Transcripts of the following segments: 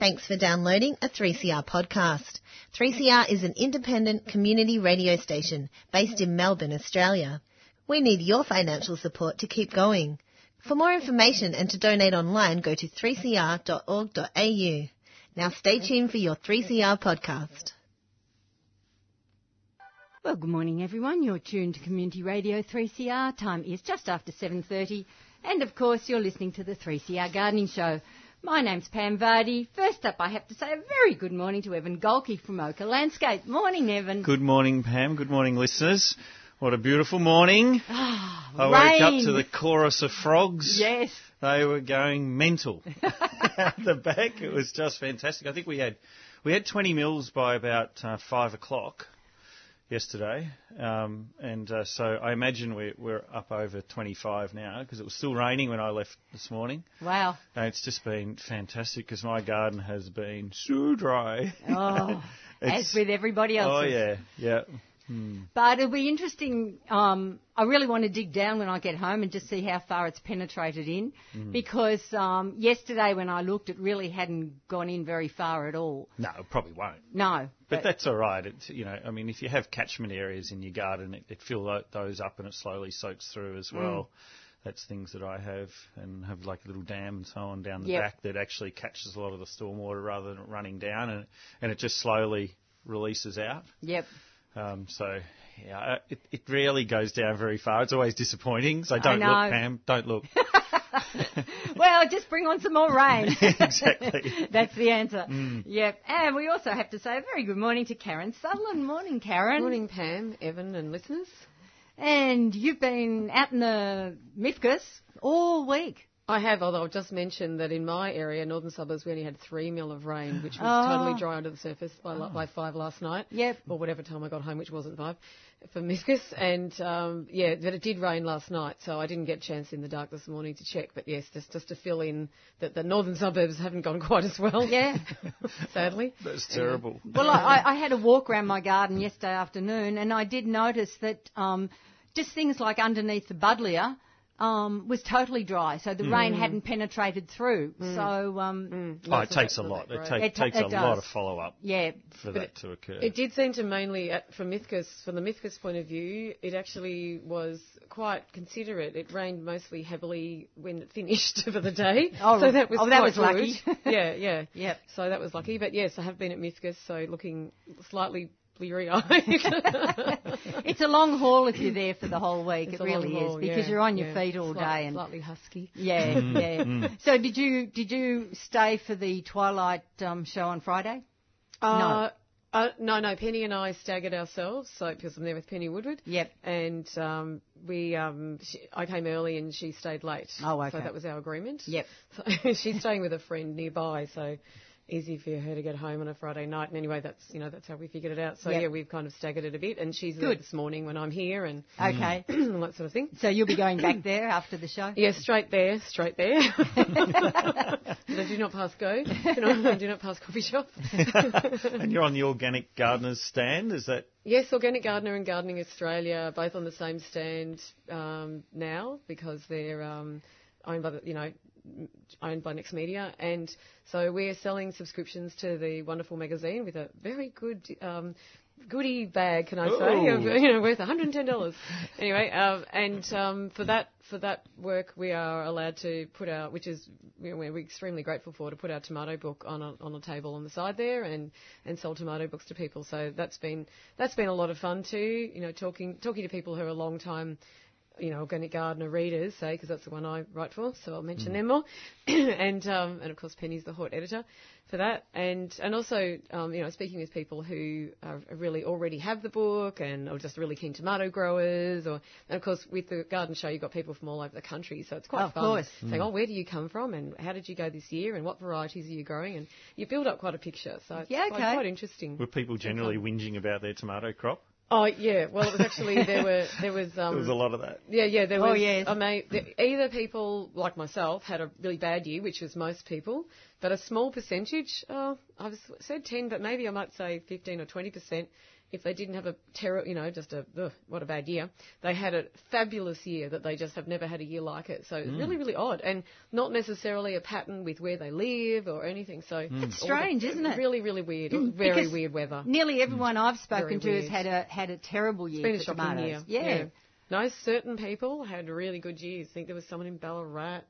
Thanks for downloading a 3CR podcast. 3CR is an independent community radio station based in Melbourne, Australia. We need your financial support to keep going. For more information and to donate online, go to 3cr.org.au. Now stay tuned for your 3CR podcast. Well, good morning everyone. You're tuned to Community Radio 3CR. Time is just after 7.30 and of course you're listening to the 3CR Gardening Show. My name's Pam Vardy. First up, I have to say a very good morning to Evan Golke from Oka Landscape. Morning, Evan. Good morning, Pam. Good morning, listeners. What a beautiful morning. Ah, I rain. woke up to the chorus of frogs. Yes. They were going mental at the back. It was just fantastic. I think we had we had 20 mils by about uh, five o'clock yesterday, um, and uh, so I imagine we're, we're up over 25 now because it was still raining when I left this morning. Wow. And it's just been fantastic because my garden has been so dry. Oh, as with everybody else. Oh yeah, yeah. But it'll be interesting. Um, I really want to dig down when I get home and just see how far it's penetrated in, because um, yesterday when I looked, it really hadn't gone in very far at all. No, it probably won't. No, But that's all right. It's, you know, I mean, if you have catchment areas in your garden, it, it fill those up and it slowly soaks through as well. That's things that I have and have like a little dam and so on down the Yep. back that actually catches a lot of the stormwater rather than it running down and, and it just slowly releases out. Yep. Um, so, yeah, uh, it, it rarely goes down very far. It's always disappointing. So don't look, Pam. Don't look. Well, just bring on some more rain. exactly. That's the answer. Yep. And we also have to say a very good morning to Karen Sutherland. Morning, Karen. Morning, Pam, Evan, and listeners. And you've been out in the MIFGS all week. I have, although I'll just mention that in my area, northern suburbs, we only had three mil of rain, which was Oh. totally dry under the surface by, li- by five last night. Yep. Or whatever time I got home, which wasn't five, for MIFGS. And um, yeah, but it did rain last night, so I didn't get a chance in the dark this morning to check. But yes, just just to fill in that the northern suburbs haven't gone quite as well. Yeah. sadly. That's terrible. Well, I, I had a walk around my garden yesterday afternoon, and I did notice that um, just things like underneath the buddleia um, was totally dry, so the rain hadn't penetrated through. So um, Oh, it takes a lot. It, take, It ta- takes it a does. lot of follow up yeah, for that to occur. It did seem to mainly, at, from MIFGS, from the MIFGS point of view, it actually was quite considerate. It rained mostly heavily when it finished for the day. Oh, so that was oh, that quite was lucky. good. yeah, yeah. Yep. So that was lucky. But yes, I have been at MIFGS, so looking slightly bleary-eyed. it's a long haul if you're there for the whole week. It's it really haul, is because yeah, you're on your yeah. feet all Slight- day and Slightly husky. yeah, yeah. So did you did you stay for the Twilight um, show on Friday? Uh, no. uh, no, no. Penny and I staggered ourselves, so because I'm there with Penny Woodward. Yep. And um, we, um, she, I came early and she stayed late. Oh, okay. So that was our agreement. Yep. So she's staying with a friend nearby, so easy for her to get home on a Friday night. And anyway, that's you know that's how we figured it out. So Yep. yeah, we've kind of staggered it a bit, and she's Good. this morning when I'm here and Okay. all that sort of thing. So you'll be going back there after the show? Yeah, straight there, straight there. But do not pass go. Do not, do not pass coffee shop. and you're on the organic gardeners stand. Is that Yes, Organic Gardener and Gardening Australia are both on the same stand um, now because they're um, owned by the, you know owned by Next Media, and so we're selling subscriptions to the wonderful magazine with a very good. Um, Goodie bag, can I say? Ooh. Of, you know, worth $110. anyway, um, and um, for that for that work, we are allowed to put our, which is you know, we're extremely grateful for, to put our tomato book on a, on a table on the side there and, and sell tomato books to people. So that's been that's been a lot of fun too. You know, talking talking to people who are a long time you know, organic gardener readers, say, because that's the one I write for, so I'll mention them more. and um, and of course, Penny's the hort editor for that. And and also, um, you know, speaking with people who are really already have the book and are just really keen tomato growers, or and of course, with the garden show, you've got people from all over the country, so it's quite Of fun. course. Saying, oh, where do you come from, and how did you go this year, and what varieties are you growing, and you build up quite a picture. So it's Yeah, quite, quite interesting. were people generally whinging about their tomato crop? Oh yeah, well it was actually there were there was um There was a lot of that. yeah yeah there was. Oh, was yes. I mean the- either people like myself had a really bad year, which was most people but a small percentage. Oh, I've said 10, but maybe I might say 15 or 20 percent. If they didn't have a terror, you know, just a ugh, what a bad year, they had a fabulous year that they just have never had a year like it. So it's really, really odd, and not necessarily a pattern with where they live or anything. So hmm. It's strange, isn't it? Really, really weird. Mm, Very Because weird weather. Nearly everyone hmm. I've spoken Very to has had a had a terrible year been a for shocking tomatoes. year. Yeah. No, certain people had really good years. I think there was someone in Ballarat.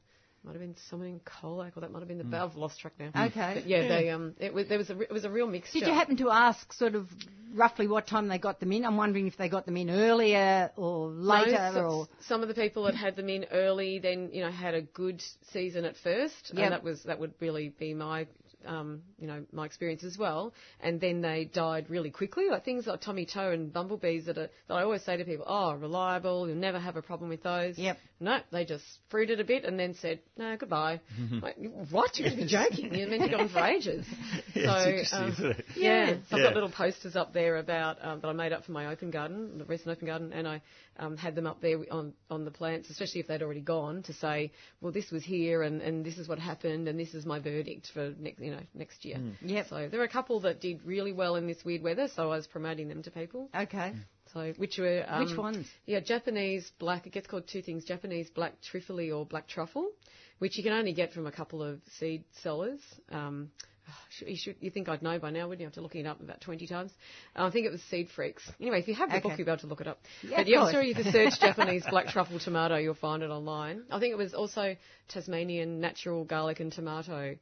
Might have been someone in Colac, or that might have been the. I've lost track now. Okay. But yeah, they um, it was there was a it was a real mixture. Did you happen to ask sort of roughly what time they got them in? I'm wondering if they got them in earlier or No, later so- or some of the people that had them in early, then you know had a good season at first, Yep. and that was that would really be my um, you know my experience as well. And then they died really quickly, like things like Tommy Toe and bumblebees that are that I always say to people, oh, reliable, you'll never have a problem with those. Yep. No, they just fruited a bit and then said, no, goodbye. like, what? You're joking? You've been to go on for ages. Yeah, so um, isn't it? yeah, so I've got little posters up there about um, that I made up for my open garden, the recent open garden, and I um, had them up there on on the plants, especially if they'd already gone, to say, well, this was here, and, and this is what happened, and this is my verdict for next you know next year. Yeah. So there were a couple that did really well in this weird weather, so I was promoting them to people. okay. So which were um, Which ones? Yeah, Japanese black. It gets called two things: Japanese black trifle or black truffle, which you can only get from a couple of seed sellers. Um, you, should, you think I'd know by now, wouldn't you? After looking it up about 20 times. Uh, I think it was Seed Freaks. Anyway, if you have the Okay. book, you'll be able to look it up. Yeah, but yeah, I'm sure you search Japanese black truffle tomato, you'll find it online. I think it was also Tasmanian natural garlic and tomato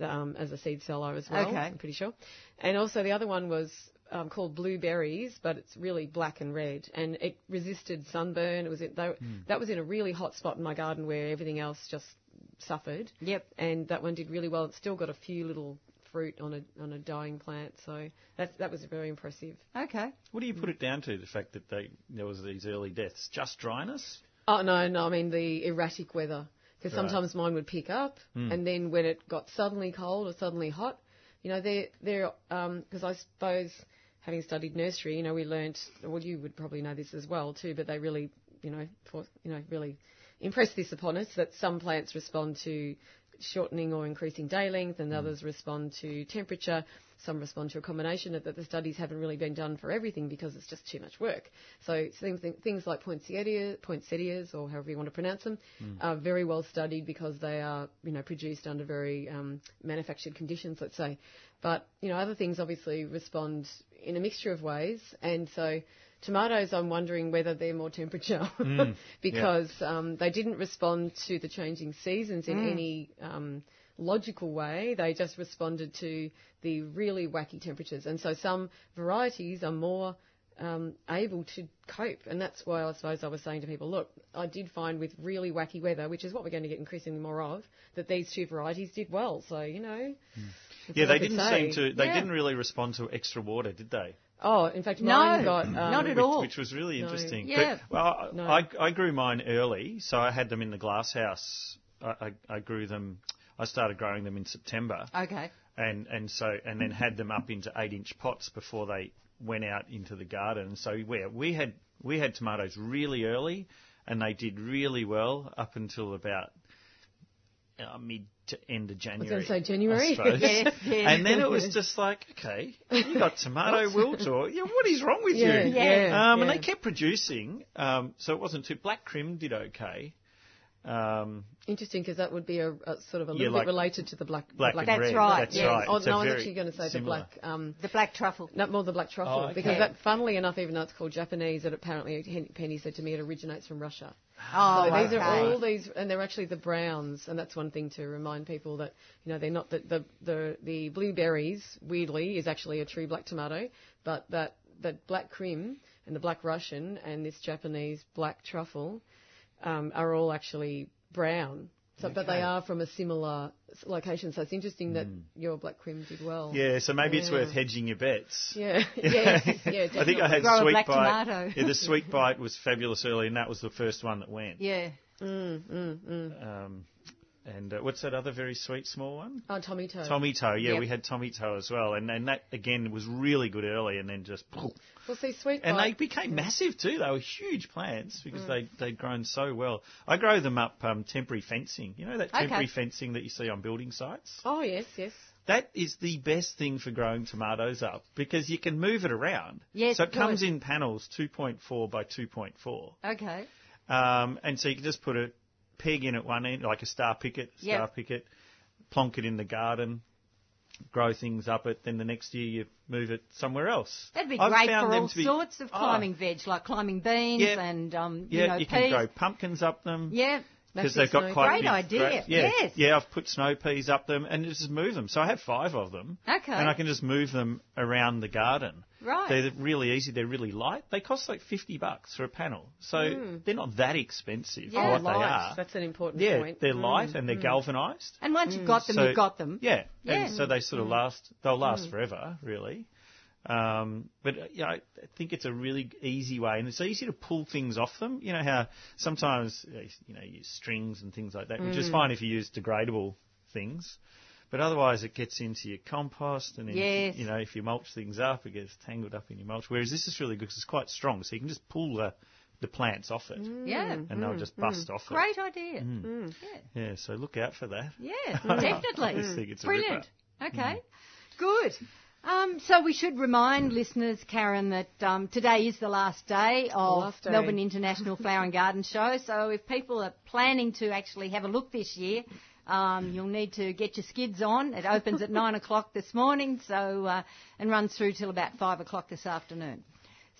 um, as a seed seller as well. Okay. I'm pretty sure. And also the other one was um, called blueberries, but it's really black and red, and it resisted sunburn. It was in, they, hmm. that was in a really hot spot in my garden where everything else just suffered. Yep. And that one did really well. It's still got a few little fruit on a on a dying plant, so that that was very impressive. Okay. What do you put it down to? The fact that they there was these early deaths, just dryness? Oh no, no, I mean the erratic weather. Because Right. sometimes mine would pick up, hmm. and then when it got suddenly cold or suddenly hot, you know, they're they're um, because I suppose having studied nursery, you know, we learnt. Well, you would probably know this as well too, but they really, you know, for, you know, really impressed this upon us that some plants respond to shortening or increasing day length, and mm. others respond to temperature. Some respond to a combination of that. The studies haven't really been done for everything because it's just too much work. So things, things like poinsettia, poinsettias, or however you want to pronounce them, are very well studied because they are, you know, produced under very um, manufactured conditions, let's say. But you know, other things obviously respond in a mixture of ways, and so. Tomatoes, I'm wondering whether they're more temperature because um, they didn't respond to the changing seasons in any um, logical way. They just responded to the really wacky temperatures. And so some varieties are more um, able to cope. And that's why I suppose I was saying to people, look, I did find with really wacky weather, which is what we're going to get increasingly more of, that these two varieties did well. So, you know. that's Yeah, they didn't say. seem to. They Yeah. didn't really respond to extra water, did they? Oh, in fact, No, got. Um, not at which, all. which was really No. interesting. Yeah. But, well, No. I, I grew mine early, so I had them in the glass house. I, I, I grew them. I started growing them in September, Okay. and and so and then had them up into eight inch pots before they went out into the garden. So we we had we had tomatoes really early, and they did really well up until about uh, mid to end of January. gonna say January. I. Yes, yes. And then it was just like, okay, you got tomato wilt, or yeah, what is wrong with Yeah, you? yeah, Um, And they kept producing, um, so it wasn't too. Black Krim did okay. Um, Interesting, because that would be a, a sort of a Yeah, little like bit related to the black. black, black and That's red. right, That's yes. right. Oh, no, I was actually going to say similar. the black. Um, The black truffle. No, more the black truffle, Oh, okay. because that, funnily enough, even though it's called Japanese, it apparently Hen- Penny said to me it originates from Russia. Oh, so these okay. are all these, and they're actually the browns, and that's one thing to remind people that you know they're not the the the, the blueberries. Weirdly, is actually a true black tomato, but that that Black Krim and the black Russian and this Japanese black truffle um, are all actually brown. So, but they are from a similar location. So it's interesting that your Black Krim did well. Yeah, so maybe it's worth hedging your bets. Yeah, yeah, yeah. I think I had Grow a sweet black bite. tomato. yeah, the sweet bite was fabulous early, and that was the first one that went. Yeah. Um, and uh, what's that other very sweet small one? Oh, Tommy Toe. Tommy Toe. Yeah, Yep. we had Tommy Toe as well, and and that again was really good early, and then just. Well, see, sweet And they became massive too. They were huge plants Mm. because they they'd grown so well. I grow them up um, temporary fencing. You know that Okay. temporary fencing that you see on building sites. Oh yes, yes. That is the best thing for growing tomatoes up because you can move it around. Yes, So it comes in panels 2.4 by 2.4. Okay. Um, and so you can just put a peg in at one end, like a star picket, star Yep. picket, plonk it in the garden, grow things up it. Then the next year you move it somewhere else. That'd be I've great for all be- sorts of Oh, climbing veg, like climbing beans Yeah. and um, you know you peas. can grow pumpkins up them. Yeah. Because they've got snow quite Great big, idea, great- yeah, yes. yeah. I've put snow peas up them and just move them. So I have five of them. Okay. And I can just move them around the garden. Right. They're really easy. They're really light. They cost like fifty bucks for a panel, so hmm. they're not that expensive Yeah. for what oh, they light. are. That's an important yeah, point. they're Mm. light and they're hmm. galvanised. And once you've hmm. got them, So- you've got them. Yeah, Yeah. and so they sort of last. They'll last forever, really. Um, but uh, yeah, I think it's a really easy way, and it's so easy to pull things off them. You know how sometimes uh, you know you use strings and things like that, which is fine if you use degradable things. But otherwise, it gets into your compost, and then, Yes. you know if you mulch things up, it gets tangled up in your mulch. Whereas this is really good because it's quite strong, so you can just pull the the plants off it, Yeah. and they'll just bust off it. Great idea. Mm. Yeah, so look out for that. Yeah, definitely. I just think it's Brilliant. ripper. Okay, good. Um, so we should remind listeners, Karen, that um, today is the last day of last day. Melbourne International Flower and Garden Show. So if people are planning to actually have a look this year, um, you'll need to get your skids on. It opens at nine o'clock this morning, so uh, and runs through till about five o'clock this afternoon.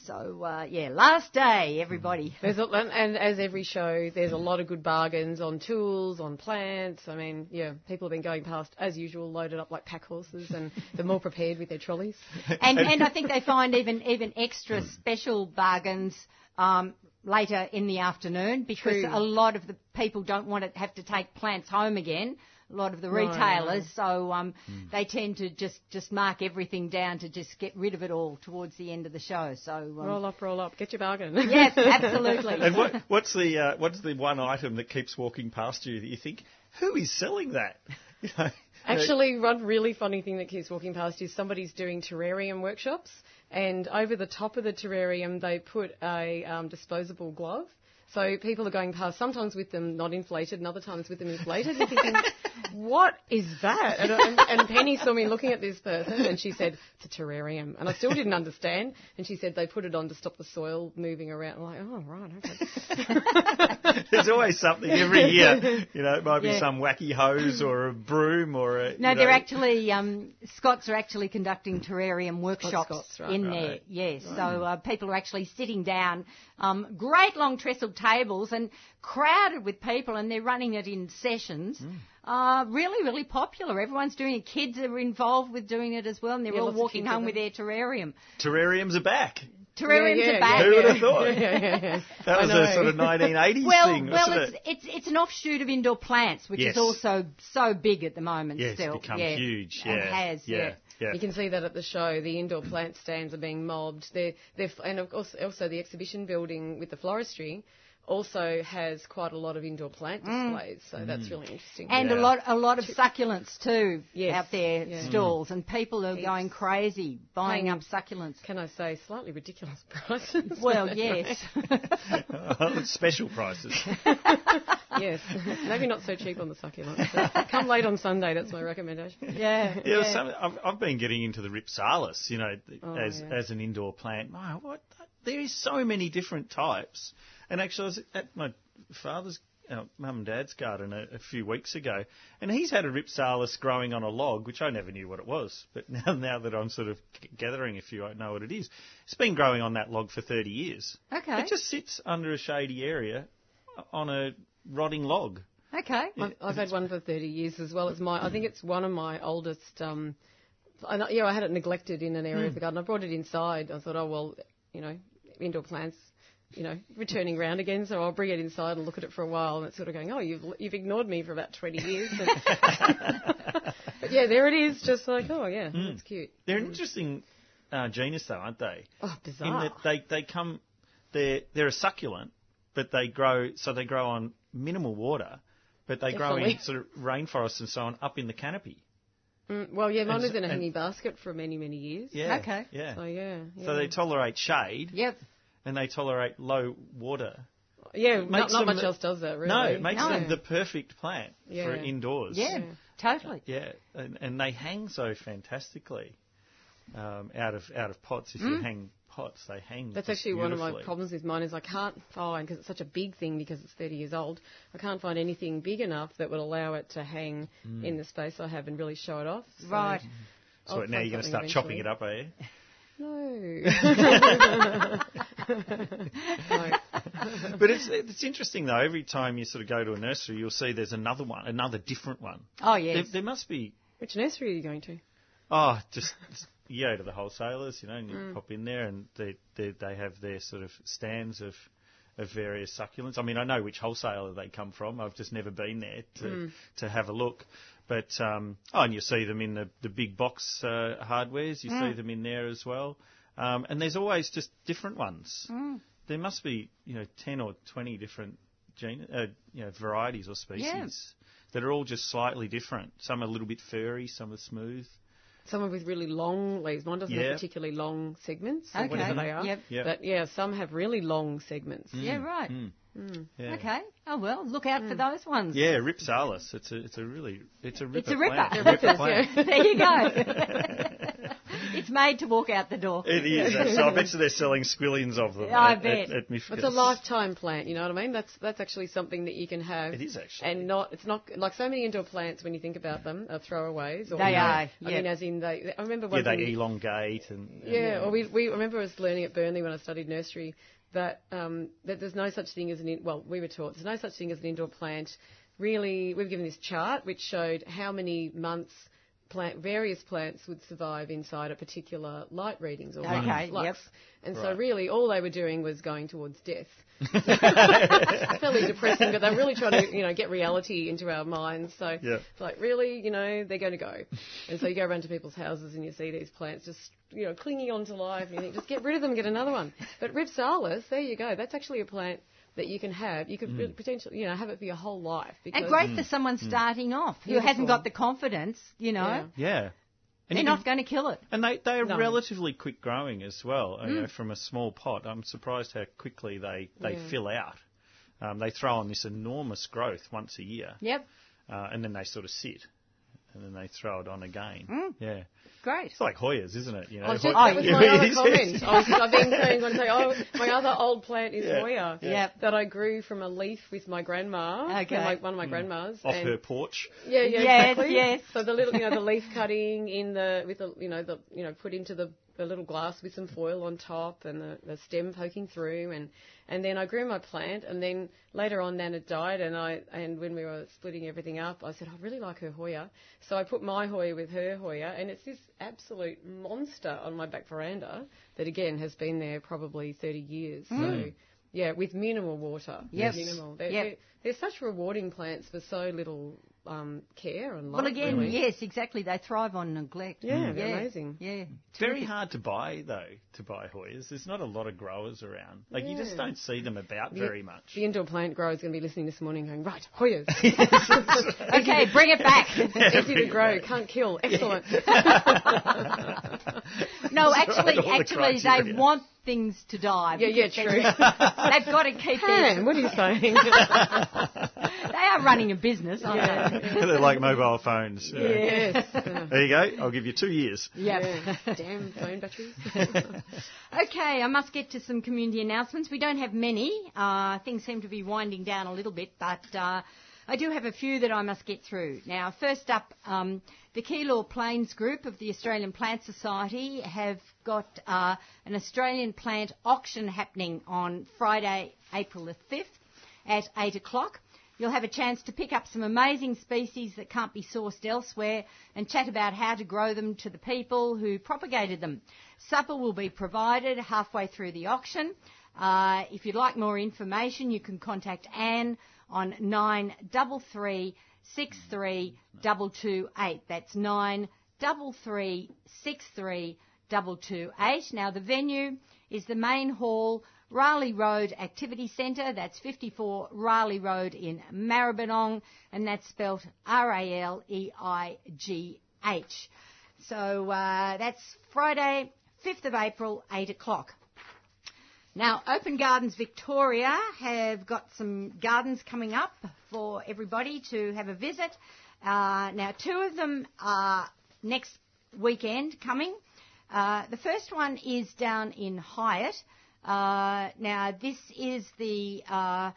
So uh, yeah, last day, everybody. There's a, and, and as every show, there's a lot of good bargains on tools, on plants. I mean, yeah, people have been going past as usual, loaded up like pack horses, and they're more prepared with their trolleys. and and I think they find even even extra special bargains um, later in the afternoon because True. a lot of the people don't want to have to take plants home again. A lot of the No, retailers, so um, they tend to just just mark everything down to just get rid of it all towards the end of the show. So um, Roll up, roll up, get your bargain. yes, absolutely. And what, what's the uh, what's the one item that keeps walking past you that you think, who is selling that? You know, Actually, one really funny thing that keeps walking past is somebody's doing terrarium workshops, and over the top of the terrarium, they put a um, disposable glove. So people are going past, sometimes with them not inflated, and other times with them inflated, and thinking, what is that? And, and, and Penny saw me looking at this person, and she said, it's a terrarium. And I still didn't understand. And she said they put it on to stop the soil moving around. I'm like, oh, right, okay. there's always something every year. You know, it might be Yeah. some wacky hose or a broom or a. No, they're know- actually um, Scots are actually conducting terrarium workshops Scots, right, in right. there. Yes, so uh, people are actually sitting down, um, great long trestled tables and crowded with people, and they're running it in sessions. Hmm. Uh, really, really popular. Everyone's doing it. Kids are involved with doing it as well, and they're Yeah, all walking home with their terrarium. Terrariums are back. Terrariums Yeah, yeah, are back. Who would have thought? yeah, yeah, yeah. That was a sort of 1980s Well, thing, well, wasn't it's, it? it's it's an offshoot of indoor plants, which Yes. is also so big at the moment. Yeah, it's still, become yeah. huge. And Yeah, has, yeah. yeah. You can see that at the show. The indoor plant stands are being mobbed. They're, they're, and of course, also the exhibition building with the floristry also has quite a lot of indoor plant displays. So that's really interesting. Mm. And a lot, a lot of succulents too Yes. out there Yeah. stalls, and people are Heaps. going crazy buying Paying- up succulents. can I say slightly ridiculous prices? Well, yes, Special prices. yes. Maybe not so cheap on the succulents. Come late on Sunday. That's my recommendation. yeah, Yeah, well, some, I've, I've been getting into the Rhipsalis, you know, Oh, as yeah. as an indoor plant. Wow, what? There is so many different types. And actually, I was at my father's, uh, mum and dad's garden a, a few weeks ago, and he's had a Rhipsalis growing on a log, which I never knew what it was. But now, now that I'm sort of gathering a few, I know what it is. It's been growing on that log for 30 years. Okay. It just sits under a shady area on a rotting log. okay. I've, I've had one for 30 years as well. It's my, I think it's one of my oldest. Um, I yeah, I had it neglected in an area of the garden. I brought it inside. I thought, oh well, you know, indoor plants, you know, returning round again. So I'll bring it inside and look at it for a while. And it's sort of going, oh, you've you've ignored me for about 20 years. And but yeah, there it is. Just like, oh yeah, that's cute. They're an interesting uh, genus, though, aren't they? Oh, in bizarre. that they, they come they're they're a succulent, but they grow so they grow on minimal water, but they Yeah, grow in sort of rainforests and so on up in the canopy. Mm, well, yeah, mine And was in a and- hanging basket for many, many years. Yeah. Okay. Yeah. So yeah. yeah. So they tolerate shade Yep. And they tolerate low water. yeah, not, not much the- else does that really. No, it makes No. them the perfect plant for indoors. Yeah, Yeah. totally. Yeah, and, and they hang so fantastically um, out of out of pots. If Mm. you hang pots, they hang. That's actually one of my problems with mine is I can't find because it's such a big thing because it's 30 years old. I can't find anything big enough that would allow it to hang Mm. in the space I have and really show it off. So Right. So I'll now you're going to something start chopping it up, are you? No. no. But it's it's interesting though. Every time you sort of go to a nursery, you'll see there's another one, another different one. Oh There, yes. there must be. Which nursery are you going to? Oh, just you go to the wholesalers, you know, and you Mm. pop in there, and they, they they have their sort of stands of of various succulents. I mean, I know which wholesaler they come from. I've just never been there to Mm. to have a look. But um, oh, and you see them in the the big box uh, hardwares. You see them in there as well. Um, and there's always just different ones. There must be you know ten or twenty different gene, uh, you know varieties or species. That are all just slightly different. Some are a little bit furry, some are smooth. Some with really long leaves. Mine doesn't Yeah. have particularly long segments, or Okay. whatever they are. Yep. Yep. But yeah, some have really long segments. yeah, hmm. right. Hmm. Hmm. Yeah. Okay. Oh well, look out for those ones. Yeah, Rhipsalis. It's a it's a really it's a ripper It's a ripper. plant. They're Ripper plant. there you go. it's made to walk out the door. It is. actually. I bet you they're selling squillions of them. I at, bet. At, at It's a lifetime plant, you know what I mean? That's that's actually something that you can have. It is actually. and not it's not like so many indoor plants when you think about them are throwaways. Or, They you know, are, I mean, as in they. I remember Yeah, one they elongate and. and- Yeah, or we, we I remember us learning at Burnley when I studied nursery that um, that there's no such thing as an in, well we were taught there's no such thing as an indoor plant. Really, we were given this chart which showed how many months plant various plants would survive inside a particular light readings or light Okay, flux. yep. And so really all they were doing was going towards death. fairly depressing, but they're really trying to, you know, get reality into our minds. So Yeah. it's like, really, you know, they're going to go. And so you go around to people's houses and you see these plants just, you know, clinging on to life, and you think, just get rid of them, get another one. But Rhipsalis, there you go. That's actually a plant that you can have. You could really potentially, you know, have it for your whole life. Because And great for someone starting off who hasn't got the confidence, you know. Yeah. Yeah. And They're not can- going to kill it. and they, they are No. relatively quick growing as well. You know, from a small pot, I'm surprised how quickly they, they Yeah. fill out. Um, they throw on this enormous growth once a year, Yep. uh, and then they sort of sit, and then they throw it on again. Mm. Yeah, Great. it's like Hoyas, isn't it? You know, I was just, Hoy- that was my other comment. I was, I've been saying, going to say, oh, my other old plant is Yeah. Hoya. Yep. That I grew from a leaf with my grandma. Okay. from, Like one of my mm. grandmas. off and her porch. Yeah, yeah, Yes, exactly. yes. So the little, you know, the leaf cutting in the with the, you know, the, you know, put into the, the little glass with some foil on top and the, the stem poking through, and and then I grew my plant, and then later on Nana died, and I and when we were splitting everything up, I said I really like her Hoya, so I put my Hoya with her Hoya, and it's this absolute monster on my back veranda that again has been there probably 30 years. So. Mm. Yeah, with minimal water. Yes. Minimal. They're, Yep. they're, they're such rewarding plants for so little um, care and love. Well, again, really. yes, exactly. They thrive on neglect. Yeah, they're amazing. Yeah. it's Very hard to buy though. To buy Hoyas, there's not a lot of growers around. Like you just don't see them about The- very much. The indoor plant grower is going to be listening this morning going, right, Hoyas. Okay, bring it back. It's easy to grow, can't kill. Excellent. no, That's actually, right, all the actually, they want things to die. Yeah, yeah, true. they- They've got to keep their. What are you saying? They are running a business, aren't they? They're like mobile phones. Yeah. yes. There you go. I'll give you two years. Yep. Yeah. Damn phone batteries. Okay, I must get to some community announcements. We don't have many. Uh, things seem to be winding down a little bit, but uh, I do have a few that I must get through. Now, first up, um, the Keilor Plains Group of the Australian Plant Society have got uh, an Australian plant auction happening on Friday, April the 5th at 8 o'clock. You'll have a chance to pick up some amazing species that can't be sourced elsewhere and chat about how to grow them to the people who propagated them. Supper will be provided halfway through the auction. Uh, if you'd like more information, you can contact Anne on 933 63228. That's 933 63228. Now, the venue is the main hall Raleigh Road Activity Centre. That's 54 Raleigh Road in Maribyrnong, and that's spelt R-A-L-E-I-G-H. So uh, that's Friday, 5th of April, 8 o'clock. Now, Open Gardens Victoria have got some gardens coming up for everybody to have a visit. Uh, now, two of them are next weekend coming. Uh, the first one is down in Hyatt. Uh, now, this is the uh,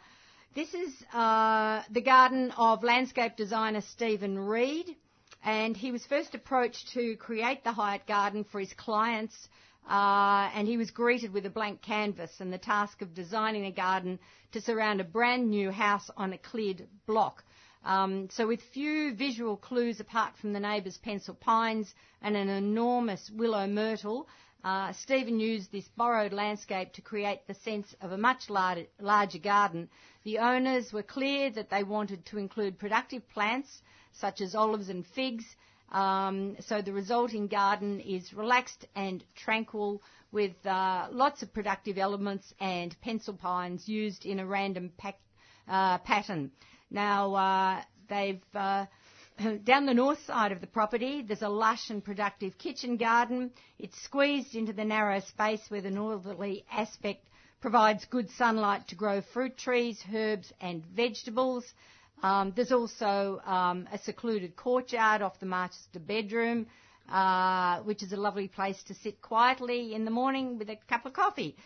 this is uh, the garden of landscape designer Stephen Reed, and he was first approached to create the Hyatt Garden for his clients. Uh, and he was greeted with a blank canvas and the task of designing a garden to surround a brand new house on a cleared block. Um, so with few visual clues apart from the neighbour's pencil pines and an enormous willow myrtle, uh, Stephen used this borrowed landscape to create the sense of a much larger, larger garden. The owners were clear that they wanted to include productive plants such as olives and figs. Um, so the resulting garden is relaxed and tranquil with uh, lots of productive elements and pencil pines used in a random pack, uh, pattern. Now, uh, they've uh, down the north side of the property, there's a lush and productive kitchen garden. It's squeezed into the narrow space where the northerly aspect provides good sunlight to grow fruit trees, herbs, and vegetables. Um, there's also um, a secluded courtyard off the master bedroom, uh, which is a lovely place to sit quietly in the morning with a cup of coffee.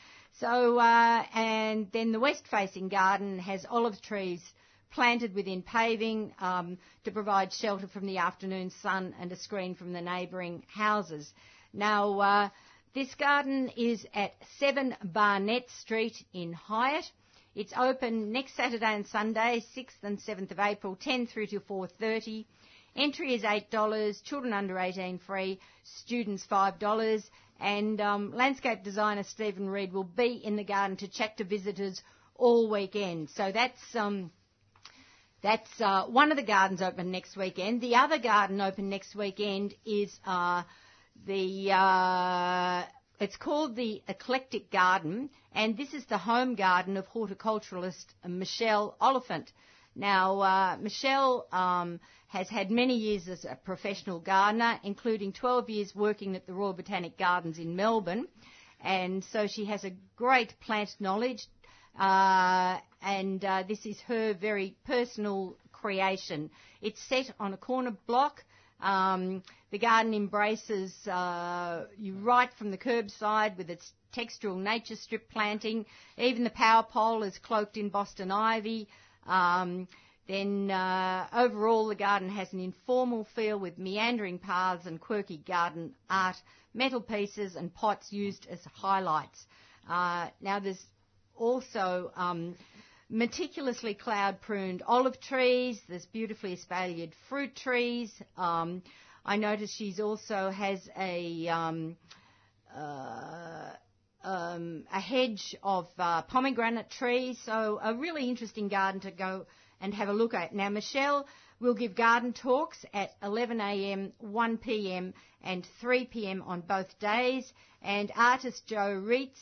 So, uh, and then the west-facing garden has olive trees planted within paving um, to provide shelter from the afternoon sun and a screen from the neighbouring houses. Now, uh, this garden is at 7 Barnett Street in Hyatt. It's open next Saturday and Sunday, 6th and 7th of April, 10 through to 4.30. Entry is $8, children under 18 free, students $5, and um, landscape designer Stephen Reed will be in the garden to chat to visitors all weekend. So that's um, that's uh, one of the gardens open next weekend. The other garden open next weekend is uh, the uh, it's called the Eclectic Garden, and this is the home garden of horticulturalist Michelle Oliphant. Now, uh, Michelle um, has had many years as a professional gardener, including 12 years working at the Royal Botanic Gardens in Melbourne, and so she has a great plant knowledge, uh, and uh, this is her very personal creation. It's set on a corner block. Um, the garden embraces uh, you right from the curbside with its textural nature strip planting. Even the power pole is cloaked in Boston ivy. Um, then uh, overall, the garden has an informal feel with meandering paths and quirky garden art, metal pieces and pots used as highlights. Uh, now, there's also um, meticulously cloud pruned olive trees. There's beautifully espaliered fruit trees. Um, I notice she also has a um, uh, um, a hedge of uh, pomegranate trees. So a really interesting garden to go and have a look at. Now Michelle will give garden talks at 11am, 1pm and 3pm on both days. And artist Joe Reitz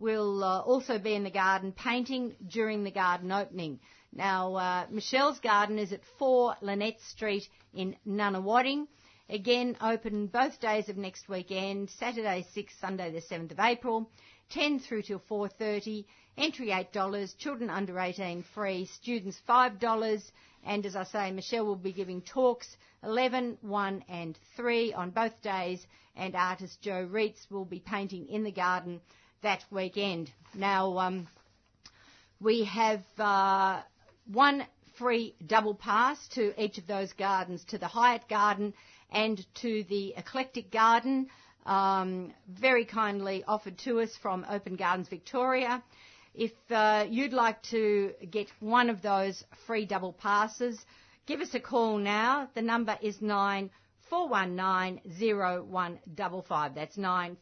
will uh, also be in the garden painting during the garden opening. Now, uh, Michelle's garden is at 4 Lynette Street in Nunawading. Again, open both days of next weekend, Saturday 6, Sunday the 7th of April, 10 through till 4.30, entry $8, children under 18 free, students $5, and as I say, Michelle will be giving talks 11, 1 and 3 on both days, and artist Joe Reitz will be painting in the garden that weekend. Now, um, we have uh, one free double pass to each of those gardens, to the Hyatt Garden and to the Eclectic Garden, um, very kindly offered to us from Open Gardens Victoria. If uh, you'd like to get one of those free double passes, give us a call now. The number is 9 419 That's 9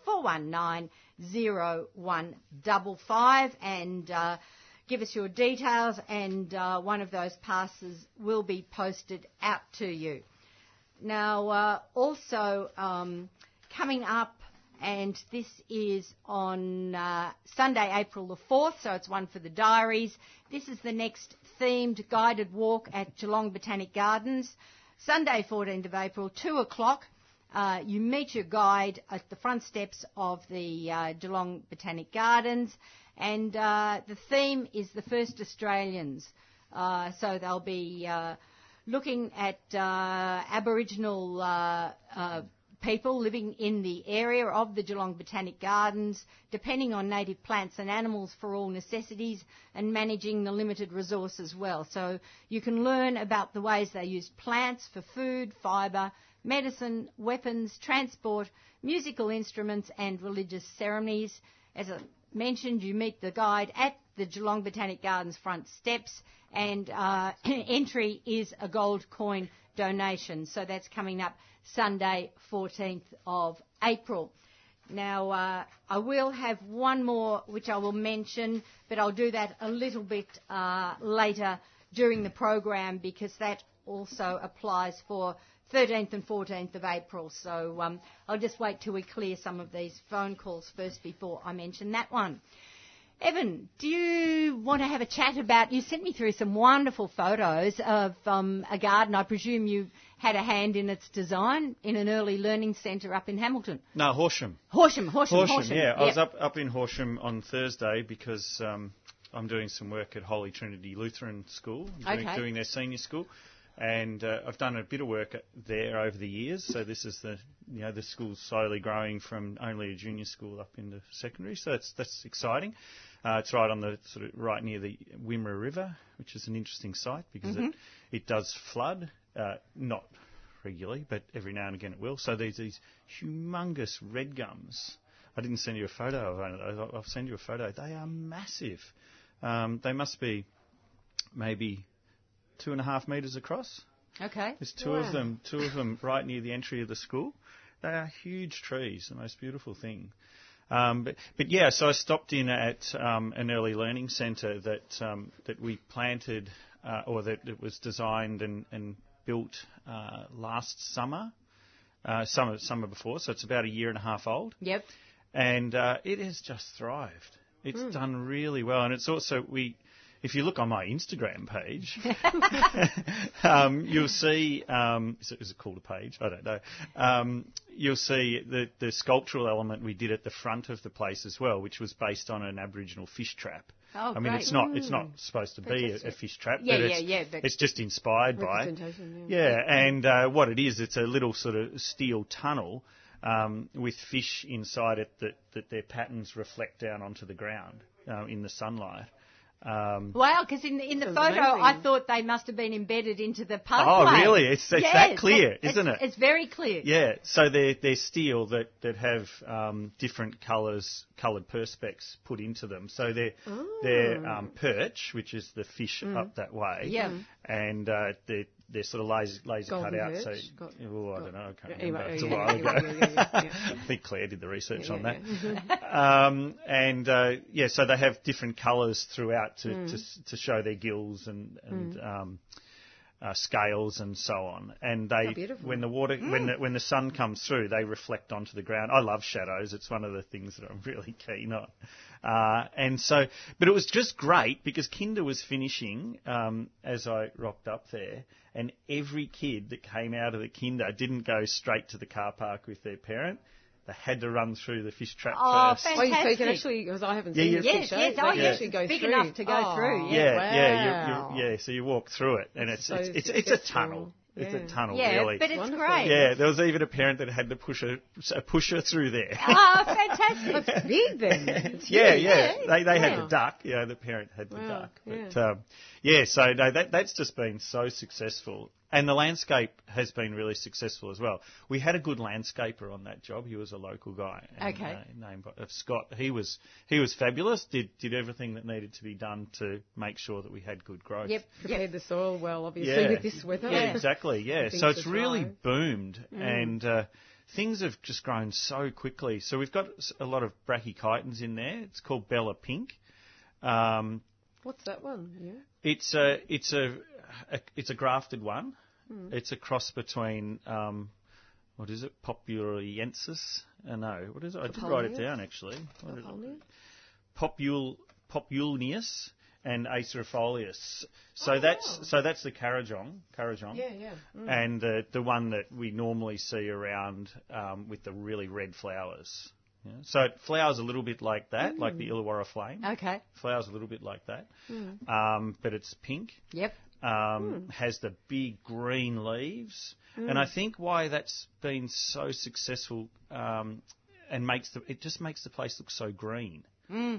419 and uh, give us your details and uh, one of those passes will be posted out to you. Now, uh, also um, coming up and this is on uh, Sunday, April the 4th, so it's one for the diaries. This is the next themed guided walk at Geelong Botanic Gardens, Sunday, 14th of April, 2 o'clock. Uh, you meet your guide at the front steps of the uh, Geelong Botanic Gardens, and uh, the theme is the first Australians. Uh, so they'll be uh, looking at Aboriginal people living in the area of the Geelong Botanic Gardens, depending on native plants and animals for all necessities, and managing the limited resource as well. So you can learn about the ways they use plants for food, fibre, medicine, weapons, transport, musical instruments, and religious ceremonies. As I mentioned, you meet the guide at the Geelong Botanic Gardens front steps, and uh, entry is a gold coin donation. So that's coming up Sunday, 14th of April. Now, uh, I will have one more which I will mention, but I'll do that a little bit uh, later during the program because that also applies for 13th and 14th of April. So um, I'll just wait till we clear some of these phone calls first before I mention that one. Evan, do you want to have a chat about? You sent me through some wonderful photos of um, a garden. I presume you had a hand in its design in an early learning centre up in Hamilton. No, Horsham. Horsham, Horsham, Horsham. Horsham. yeah. Yep. I was up up in Horsham on Thursday because um, I'm doing some work at Holy Trinity Lutheran School, doing, Okay. doing their senior school. And uh, I've done a bit of work there over the years. So this is the, you know, the school's slowly growing from only a junior school up into secondary. So that's that's exciting. Uh, it's right on the sort of right near the Wimmera River, which is an interesting site because it it does flood, uh, not regularly, but every now and again it will. So there's these humongous red gums. I didn't send you a photo of one of those. I'll- I'll send you a photo. They are massive. Um, they must be maybe two and a half metres across. Okay. There's two of them, two of them right near the entry of the school. They are huge trees, the most beautiful thing. Um, but, but yeah, so I stopped in at um, an early learning centre that um, that we planted, uh, or that it was designed and, and built uh, last summer, uh, summer summer before. So it's about a year and a half old Yep. and uh, it has just thrived. It's done really well, and it's also we. If you look on my Instagram page, um, you'll see. Um, is, it, is it called a page? I don't know. Um, you'll see the the sculptural element we did at the front of the place as well, which was based on an Aboriginal fish trap. Oh, I mean, great. it's not it's not supposed to be a, a fish trap, Yeah, but yeah, it's, yeah, but- it's just inspired by it. Yeah. Yeah, and uh, what it is, it's a little sort of steel tunnel um, with fish inside it that, that their patterns reflect down onto the ground uh, in the sunlight. Um, Wow, because in, in the photo, amazing. I thought they must have been embedded into the Oh, really? It's- it's Yes, that clear, it's- isn't it? It's very clear. yeah, so they're, they're steel that, that have um, different colours, coloured perspex put into them. So they're, they're um, perch, which is the fish up that way. Yeah. And uh, they're, they're sort of laser, laser cut out. So. Got- oh, I got- don't know. I can't remember. It's a while ago. I think Claire did the research Yeah, on that. yeah. Um, and uh, yeah, so they have different colours throughout to, Mm. to to show their gills and and um, uh, scales and so on. And they when the water when the, when the sun comes through, they reflect onto the ground. I love shadows. It's one of the things that I'm really keen on. Uh, and so, but it was just great because Kinder was finishing um, as I rocked up there, and every kid that came out of the Kinder didn't go straight to the car park with their parent. They had to run through the fish trap Oh, first. fan- Oh, you- so you Fantastic. can actually, because I haven't Yeah, seen you- the Yes, picture, eh? yes, they oh, can yes. actually go Big through. enough to go Oh, through, Yeah, wow. yeah, you, you, yeah. So you walk through it, and it's So it's it's, it's a tunnel. It's a Yeah. tunnel, Yeah, really. but it's Wonderful. great. yeah, there was even a parent that had to push a, a pusher through there. Oh, fantastic. That's big then. It's yeah, huge. yeah. They they had Wow. the duck. Yeah, the parent had the Wow, duck. But yeah. um, yeah, so no, that that's just been so successful, and the landscape has been really successful as well. We had a good landscaper on that job. He was a local guy, and, Okay. uh, named uh, Scott. He was he was fabulous. Did did everything that needed to be done to make sure that we had good growth. Yep, Prepared yep. the soil well, obviously, Yeah. with this weather. Yeah, exactly. Yeah, so it's really thrive. boomed, Mm. and uh, things have just grown so quickly. So we've got a lot of brachychitons in there. It's called Bella Pink. Um, What's that one? Yeah. it's a it's a, a it's a grafted one. It's a cross between um, what is it? Populariensis? Uh, no, what is it? I did write it down actually. What is it? Popul populneus and Acerifolius. So Oh, that's wow. so that's the Kurrajong, Kurrajong. Yeah, yeah. Mm. And the the one that we normally see around um, with the really red flowers. Yeah. So it flowers a little bit like that, like Mm. the Illawarra flame. Okay. Flowers a little bit like that, Mm. um, but it's pink. Yep. Um, Has the big green leaves, and I think why that's been so successful um, and makes the it just makes the place look so green.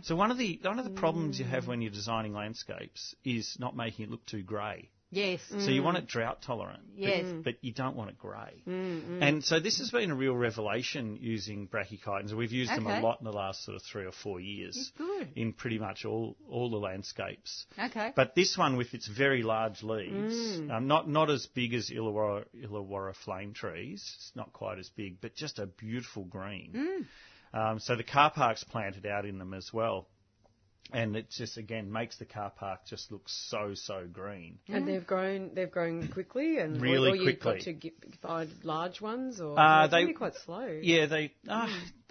So one of the one of the problems you have when you're designing landscapes is not making it look too grey. Yes. So you want it drought tolerant, but- Yes. Mm. but, you don't want it grey. Mm, mm. And so this has been a real revelation using brachychitons. We've used them a lot in the last sort of three or four years Good. in pretty much all all the landscapes. Okay. But this one with its very large leaves, um, not not as big as Illawarra, Illawarra flame trees, it's not quite as big, but just a beautiful green. Um, so the car park's planted out in them as well. And it just again makes the car park just look so so green. And they've grown. They've grown quickly, and Really or, or you've got to get, find large ones, or Uh, it's they- really quite slow. Yeah, they. Uh,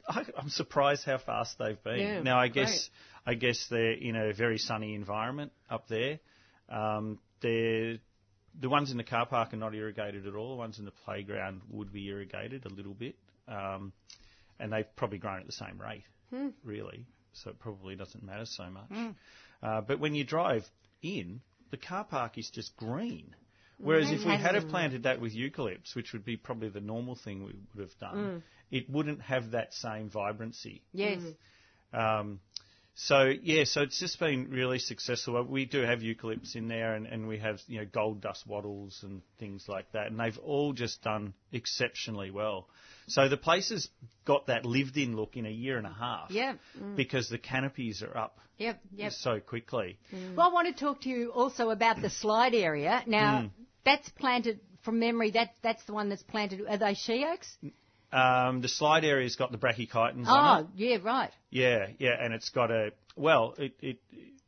I, I'm surprised how fast they've been. Yeah, now I guess I guess they're in a very sunny environment up there. Um, they're the ones in the car park are not irrigated at all. The ones in the playground would be irrigated a little bit, um, and they've probably grown at the same rate, really. So it probably doesn't matter so much. Uh, but when you drive in, the car park is just green. Whereas if we had have planted that with eucalypts, which would be probably the normal thing we would have done, it wouldn't have that same vibrancy. yes. Um, so yeah, so it's just been really successful. We do have eucalypts in there, and, and we have you know gold dust wattles and things like that, and they've all just done exceptionally well. So the place has got that lived-in look in a year and a half. Yep. Because the canopies are up Yep. Yep. so quickly. Well, I want to talk to you also about the slide area. Now, Mm. that's planted from memory. That that's the one that's planted. Are they she oaks? Um, the slide area's got the brachychitons on it. Oh, yeah, right. Yeah, yeah, and it's got a well, it it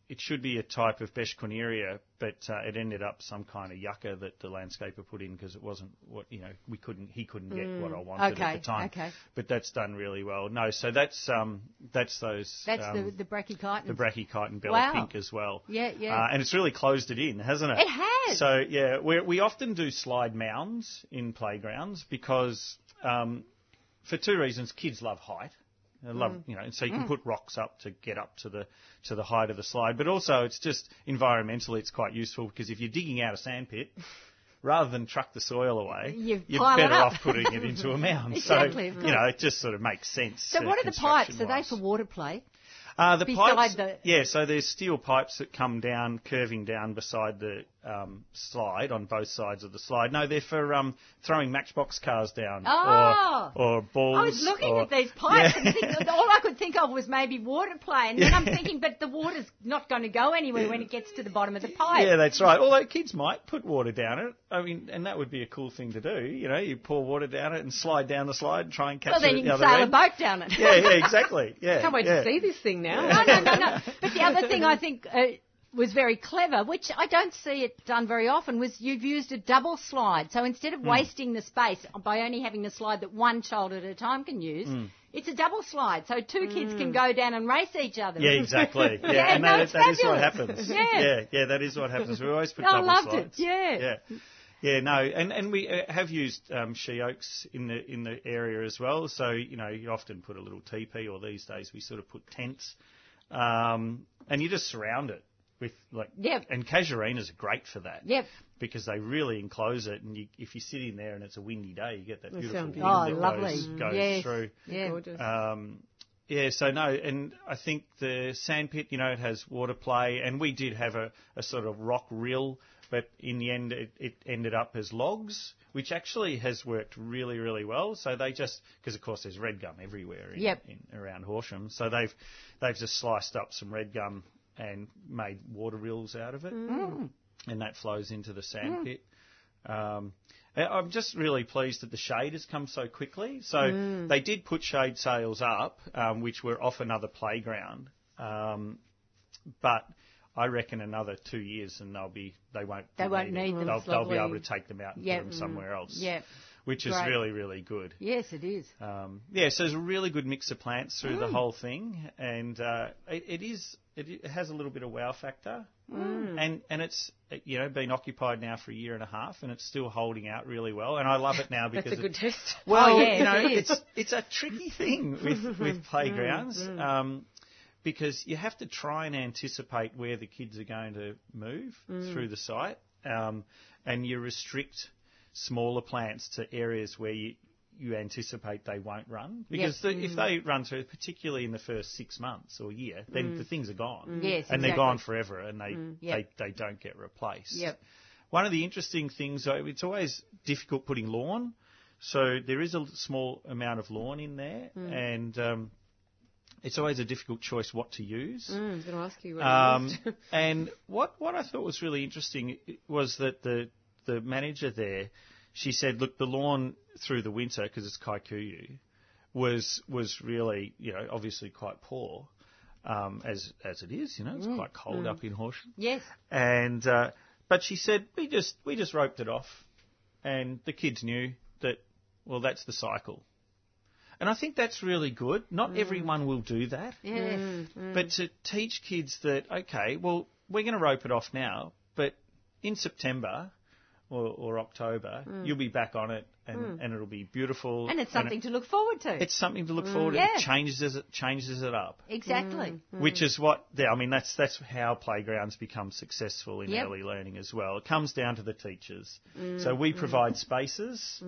it should be a type of Beschorneria, but uh, it ended up some kind of yucca that the landscaper put in because it wasn't what you know we couldn't he couldn't get what I wanted Okay, at the time. okay. But that's done really well. No, so that's um that's those That's um, the the brachychiton. the brachychiton bella Wow. pink as well. Yeah, yeah. Uh, and it's really closed it in, hasn't it? It has. So yeah, we we often do slide mounds in playgrounds because um, for two reasons, kids love height. They love Mm. you know, so you can put rocks up to get up to the to the height of the slide. But also, it's just environmentally, it's quite useful because if you're digging out a sandpit. Rather than truck the soil away, You you're better off putting it into a mound. Exactly, so, you know, it just sort of makes sense. so uh, what are the pipes? Are they for water play? Uh, the Beside pipes, the- yeah. So there's steel pipes that come down, curving down beside the um, slide on both sides of the slide. No, they're for um, throwing matchbox cars down, Oh. or, or balls. I was looking or- at these pipes Yeah. and thinking, all I could think of was maybe water play, and then I'm thinking, but the water's not going to go anywhere when it gets to the bottom of the pipe. Yeah, that's right. Although kids might put water down it. I mean, and that would be a cool thing to do. You know, you pour water down it and slide down the slide and try and catch well, then it you can the other sail a boat down it. Yeah, yeah, exactly. Yeah. Can't wait yeah. to see this thing now. No, no, no, no. But the other thing I think uh, was very clever, which I don't see it done very often, was you've used a double slide. So instead Hmm. of wasting the space by only having the slide that one child at a time can use, Hmm. it's a double slide. So two kids can go down and race each other. Yeah, exactly. Yeah, Yeah, and no, that, that is what happens. Yeah. yeah, yeah, that is what happens. We always put I double loved it, yeah. yeah, yeah. No, and and we uh, have used um, she oaks in the in the area as well. So you know, you often put a little teepee, or these days we sort of put tents, um, and you just surround it with like. Yep. And casuarinas are great for that. Yep. Because they really enclose it, and you, if you sit in there and it's a windy day, you get that They beautiful wind Oh, that lovely. goes, goes yes. through. Yeah. Gorgeous. Um, yeah, so no, and I think the sandpit, you know, it has water play, and we did have a, a sort of rock rill, but in the end it, it ended up as logs, which actually has worked really, really well. So they just, because of course there's red gum everywhere in, Yep. in, around Horsham, so they've they've just sliced up some red gum and made water rills out of it, Mm. and that flows into the sandpit. Um, I- I'm just really pleased that the shade has come so quickly. So they did put shade sails up, um, which were off another playground, um, but I reckon another two years and they'll be they won't They won't need them. They'll, they'll be able to take them out and Yeah. put them somewhere else. Yeah. which is Great. really really good. Yes, it is. Um, yeah, so there's a really good mix of plants through the whole thing, and uh, it, it is it, it has a little bit of wow factor, and and it's you know been occupied now for a year and a half, and it's still holding out really well, and I love it now because That's a good test. well, Oh, yeah, you know, it is. it's it's a tricky thing with with playgrounds. Um, because you have to try and anticipate where the kids are going to move mm. through the site, um, and you restrict smaller plants to areas where you, you anticipate they won't run. Because the, if mm. they run through, particularly in the first six months or year, then mm. the things are gone. Yes, and they're gone forever, and they, Yep. they they don't get replaced. Yep. One of the interesting things, though, it's always difficult putting lawn. So there is a small amount of lawn in there, and um, it's always a difficult choice what to use. Mm, I was going to ask you what Um, you and what what I thought was really interesting was that the the manager there, she said, look, the lawn through the winter because it's Kikuyu was was really you know obviously quite poor. Um, as as it is, you know, it's quite cold up in Horsham. Yes. And uh, but she said we just we just roped it off, and the kids knew that well that's the cycle. And I think that's really good. Not mm. everyone will do that, Yes. Mm. Mm. but to teach kids that okay, well we're going to rope it off now, but in September or, or October you'll be back on it, and, and it'll be beautiful. And it's it- something to look forward to. it's something to look forward to. Yeah. It changes it changes it up exactly. which is what yeah, I mean that's that's how playgrounds become successful in Yep. early learning as well. It comes down to the teachers. So we provide spaces,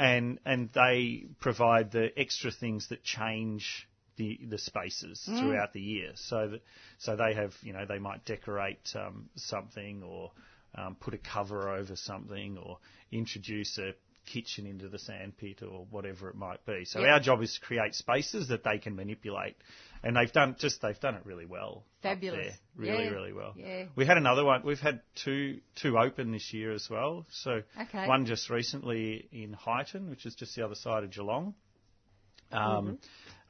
and and they provide the extra things that change the the spaces throughout the year. So that so they have you know they might decorate um, something or um, put a cover over something or introduce a kitchen into the sandpit or whatever it might be. So Yep. our job is to create spaces that they can manipulate, and they've done just they've done it really well. Fabulous. there. really, Yeah. really well. Yeah. We had another one. We've had two two open this year as well. So Okay. one just recently in Highton, which is just the other side of Geelong. Um,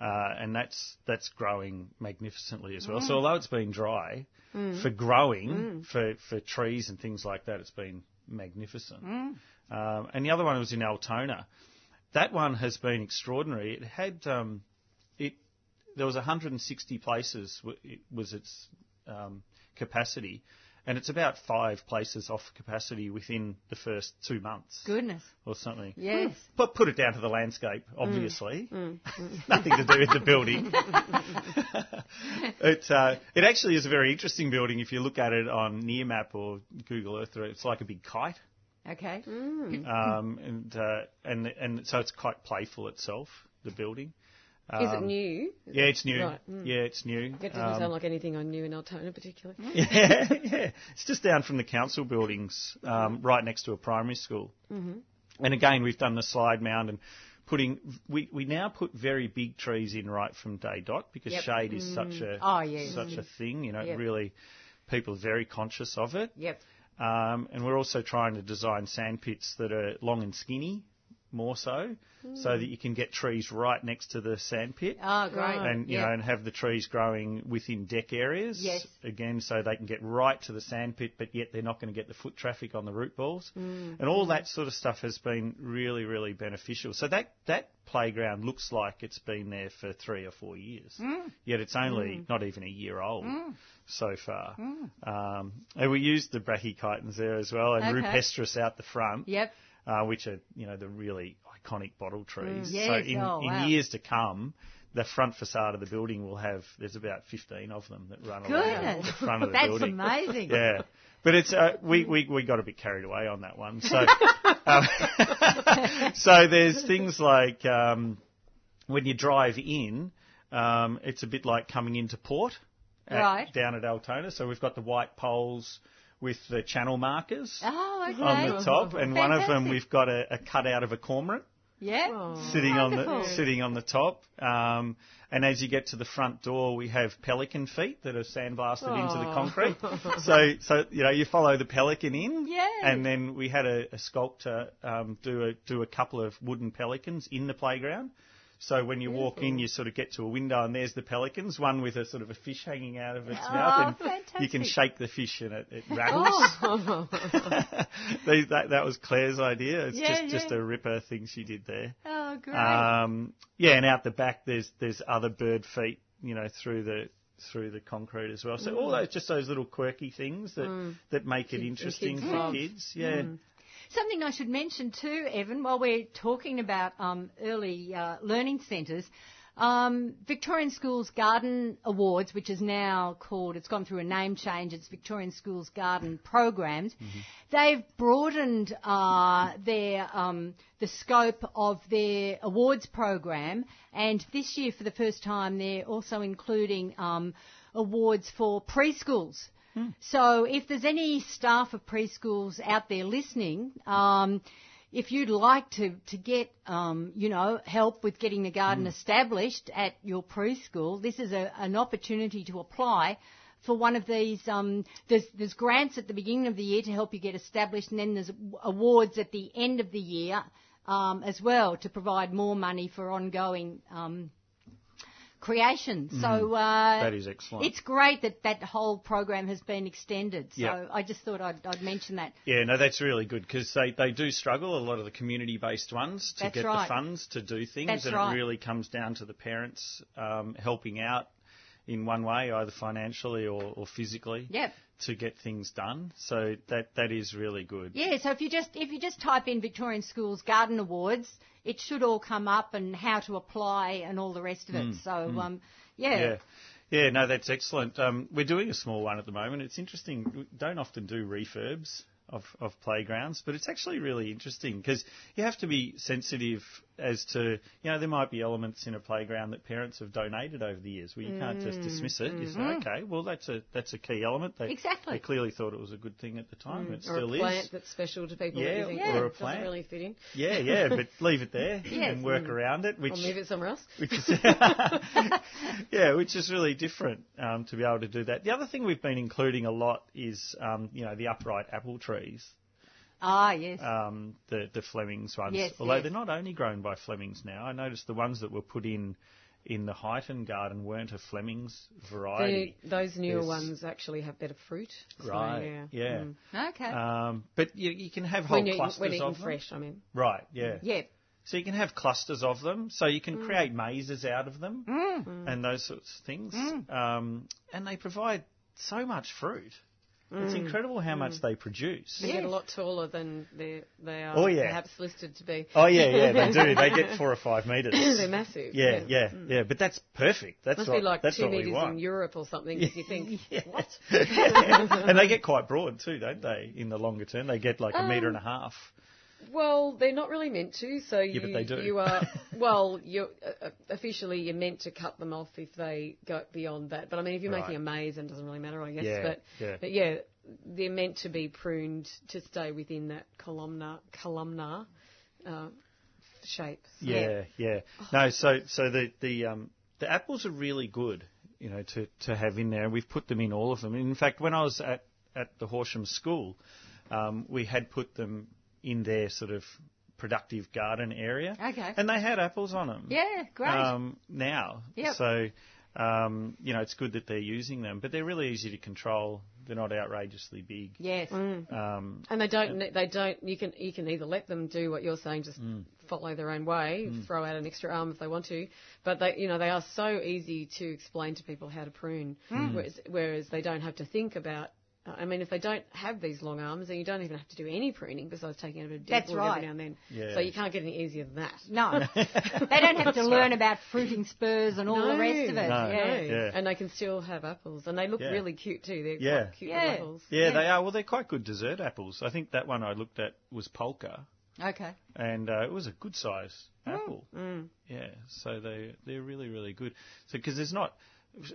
uh, and that's that's growing magnificently as well. So although it's been dry, for growing for for trees and things like that, it's been magnificent. Um, and the other one was in Altona. That one has been extraordinary. It had um, there was 160 places w- it was its um, capacity, and it's about five places off capacity within the first two months Goodness. or something. Yes. But put it down to the landscape, obviously. Nothing to do with the building. it uh, it actually is a very interesting building if you look at it on Nearmap or Google Earth. It's like a big kite, Okay. um, and uh, and and so it's quite playful itself. The building. Is it Um, new? Yeah, it's new. Right, mm. Yeah, it's new. It doesn't Um, sound like anything I knew in Altona particularly. yeah, yeah. It's just down from the council buildings, um, right next to a primary school. Mm-hmm. And again, we've done the slide mound and putting. We, we now put very big trees in right from day dot because Yep. shade is such a Oh, yeah. such a thing. You know, Yep. really, people are very conscious of it. Yep. Um, and we're also trying to design sand pits that are long and skinny, more so, so that you can get trees right next to the sand pit Oh, great. and you Yep. know, and have the trees growing within deck areas. Yes. Again, so they can get right to the sandpit, but yet they're not going to get the foot traffic on the root balls, Mm. and all that sort of stuff has been really, really beneficial. So that that playground looks like it's been there for three or four years, Mm. yet it's only not even a year old. So far, um, and we used the brachychitons there as well, and Okay. rupestris out the front Yep. uh, which are you know the really iconic bottle trees. Mm. so in, oh, in years to come, the front facade of the building will have there's about 15 of them that run Goodness. the front of the That's building. That's amazing. Yeah. But it's uh, we, we we got a bit carried away on that one. So um, so there's things like um, when you drive in, um, it's a bit like coming into port at- Right. down at Altona. So we've got the white poles with the channel markers Oh, okay. on the top, and one of them we've got a, a cutout of a cormorant Yep. Oh. sitting on the sitting on the top. Um, and as you get to the front door, we have pelican feet that are sandblasted into the Oh. concrete. so so you know you follow the pelican in, Yay. and then we had a, a sculptor um, do a do a couple of wooden pelicans in the playground. So when you walk in, you sort of get to a window and there's the pelicans, one with a sort of a fish hanging out of its Oh, mouth, and you can shake the fish and it, it rattles. Oh. They- that, that was Claire's idea. It's Yeah, just, just a ripper thing she did there. Oh, great. Um, yeah, and out the back there's there's other bird feet, you know, through the through the concrete as well. So all those just those little quirky things that that make it interesting kids for love. kids. Yeah. Something I should mention too, Evan, while we're talking about um, early uh, learning centres, um, Victorian Schools Garden Awards, which is now called, it's gone through a name change, it's Victorian Schools Garden Programs. They've broadened uh, their um, the scope of their awards program, and this year, for the first time, they're also including um, awards for preschools. So if there's any staff of preschools out there listening, um, if you'd like to, to get, um, you know, help with getting the garden established at your preschool, this is a, an opportunity to apply for one of these. Um, there's, there's grants at the beginning of the year to help you get established, and then there's awards at the end of the year um, as well to provide more money for ongoing um, creation. So uh, That is excellent. it's great that that whole program has been extended. So Yeah. I just thought I'd, I'd mention that. Yeah, no, that's really good because they, they do struggle, a lot of the community based ones, to That's get right. the funds to do things. That's and right. it really comes down to the parents um, helping out in one way, either financially or, or physically, Yep. to get things done. So that, that is really good. Yeah, so if you just if you just type in Victorian Schools Garden Awards, it should all come up and how to apply and all the rest of it. So um, yeah. Mm, Yeah. Yeah, no, that's excellent. Um, we're doing a small one at the moment. It's interesting. We don't often do refurbs of, of playgrounds, but it's actually really interesting because you have to be sensitive as to, you know, there might be elements in a playground that parents have donated over the years where you can't just dismiss it. You say, okay, well, that's a that's a key element. They, Exactly. They clearly thought it was a good thing at the time. It or still a plant is. that's special to people Yeah, think or a doesn't plant. really fit in. Yeah, yeah, but leave it there Yes. and work around it, which Or move it somewhere else. which is yeah, which is really different um, to be able to do that. The other thing we've been including a lot is um, you know the upright apple trees, Ah yes. um, the the Flemings ones. Yes, Although yes. they're not only grown by Flemings now. I noticed the ones that were put in in the Highton garden weren't a Flemings The, variety. those newer There's- ones actually have better fruit. So, right. yeah. Yeah. Mm. okay. Um, but you, you can have whole When, clusters when eaten of them. fresh, I mean. Right. Yeah. yeah. So you can have clusters of them. So you Mm. can create mazes out of them and those sorts of things. Mm. Um, and they provide so much fruit. It's incredible how much they produce. They get a lot taller than they they are Oh, yeah. perhaps listed to be. Oh yeah, yeah, they do. They get four or five meters. They're massive. Yeah, yeah, yeah. But that's perfect. That's Must what, be like that's two what meters in Europe or something. Because you think, what? and they get quite broad too, don't they? In the longer term, they get like a metre Um, and a half. Well, they're not really meant to. So you, but they do. you are well. You're uh, uh, officially you're meant to cut them off if they go beyond that. But I mean, if you're Right. making a maze, then it doesn't really matter, I guess. Yeah, but yeah. but yeah, they're meant to be pruned to stay within that columnar columnar uh, shape. So- Yeah, yeah. No, so so the the um the apples are really good, you know, to to have in there. We've put them in all of them. In fact, when I was at at the Horsham School, um, we had put them in their sort of productive garden area. Okay. And they had apples on them. Yeah, great. Um, now. Yep. So. Um, you know, it's good that they're using them, but they're really easy to control. They're not outrageously big. yes. Um, And they don't. ne- They don't. You can. You can either let them do what you're saying, just Mm. follow their own way, throw out an extra arm if they want to. But they, you know, they are so easy to explain to people how to prune, Mm. whereas, whereas they don't have to think about. Uh, I mean, if they don't have these long arms, then you don't even have to do any pruning besides taking out a bit of dead That's wood right. every now and then. Yeah. So you can't get any easier than that. No, they don't have to learn about fruiting spurs and all the rest of it. No. Yeah. No. Yeah. And they can still have apples, and they look Yeah. really cute too. They're Yeah. quite cute Yeah. apples. yeah, Yeah. they are. Well, they're quite good dessert apples. I think that one I looked at was polka. Okay. and uh, it was a good size Mm. apple. Yeah, so they they're really really good. So because there's not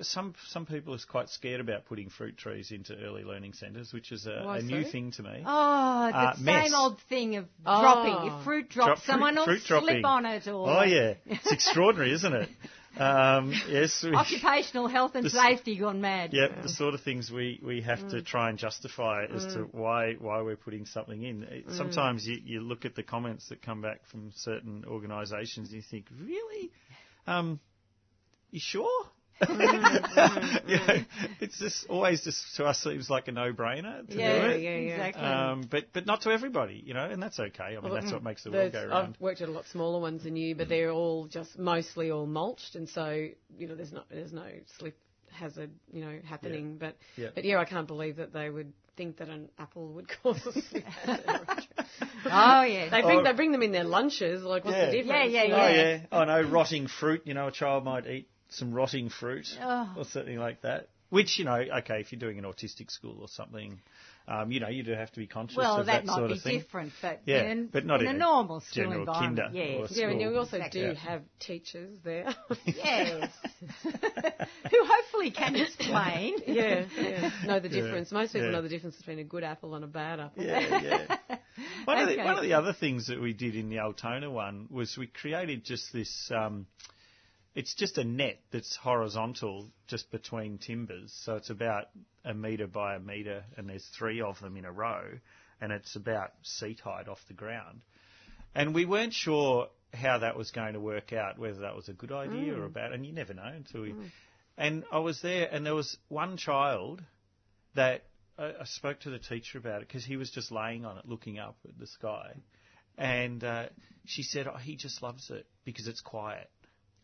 some some people are quite scared about putting fruit trees into early learning centres, which is a, a new thing to me. Oh, the Uh, same mess. old thing of Oh. dropping. If fruit drops, Drop fruit- someone will fruit slip dropping. on it. Or Oh yeah, it's extraordinary, isn't it? Um, yes. we- Occupational health and This- safety gone mad. Yep, the sort of things we, we have Mm. to try and justify as to why why we're putting something in. It- Sometimes you, you look at the comments that come back from certain organisations and you think, really? um, you sure? Mm-hmm. you know, it's just always just to us seems like a no-brainer to yeah, do it. yeah, yeah. exactly. Um, but but not to everybody, you know, and that's okay. I mean, that's what makes the world go round. I've worked at a lot smaller ones than you, but they're all just mostly all mulched, and so you know there's not there's no slip hazard you know happening. But Yeah. but yeah, I can't believe that they would think that an apple would cause a slip hazard. oh yeah. they bring Oh. they bring them in their lunches. Like what's Yeah. the difference? Yeah, yeah, Oh yeah. yeah. Oh no, rotting fruit. You know, a child might eat some rotting fruit Oh. or something like that. Which you know, okay, if you're doing an autistic school or something, um, you know, you do have to be conscious well, of that, that, might sort be of thing. different, but Yeah, in, but not in, in a a normal school general environment. kinder yes. or Yeah, and you also Exactly. do Yeah. have teachers there. Yes. Who hopefully can explain. yeah, yeah. Know the Yeah, difference. Most people yeah. know the difference between a good apple and a bad apple. Yeah, yeah. One, of the, one of the other things that we did in the Altona one was we created just this. Um, it's just a net that's horizontal, just between timbers. So it's about a metre by a metre, and there's three of them in a row, and it's about seat height off the ground. And we weren't sure how that was going to work out, whether that was a good idea or a bad, and you never know until we. And I was there, and there was one child that I, I spoke to the teacher about it because he was just laying on it, looking up at the sky, and uh, she said, "Oh, he just loves it because it's quiet."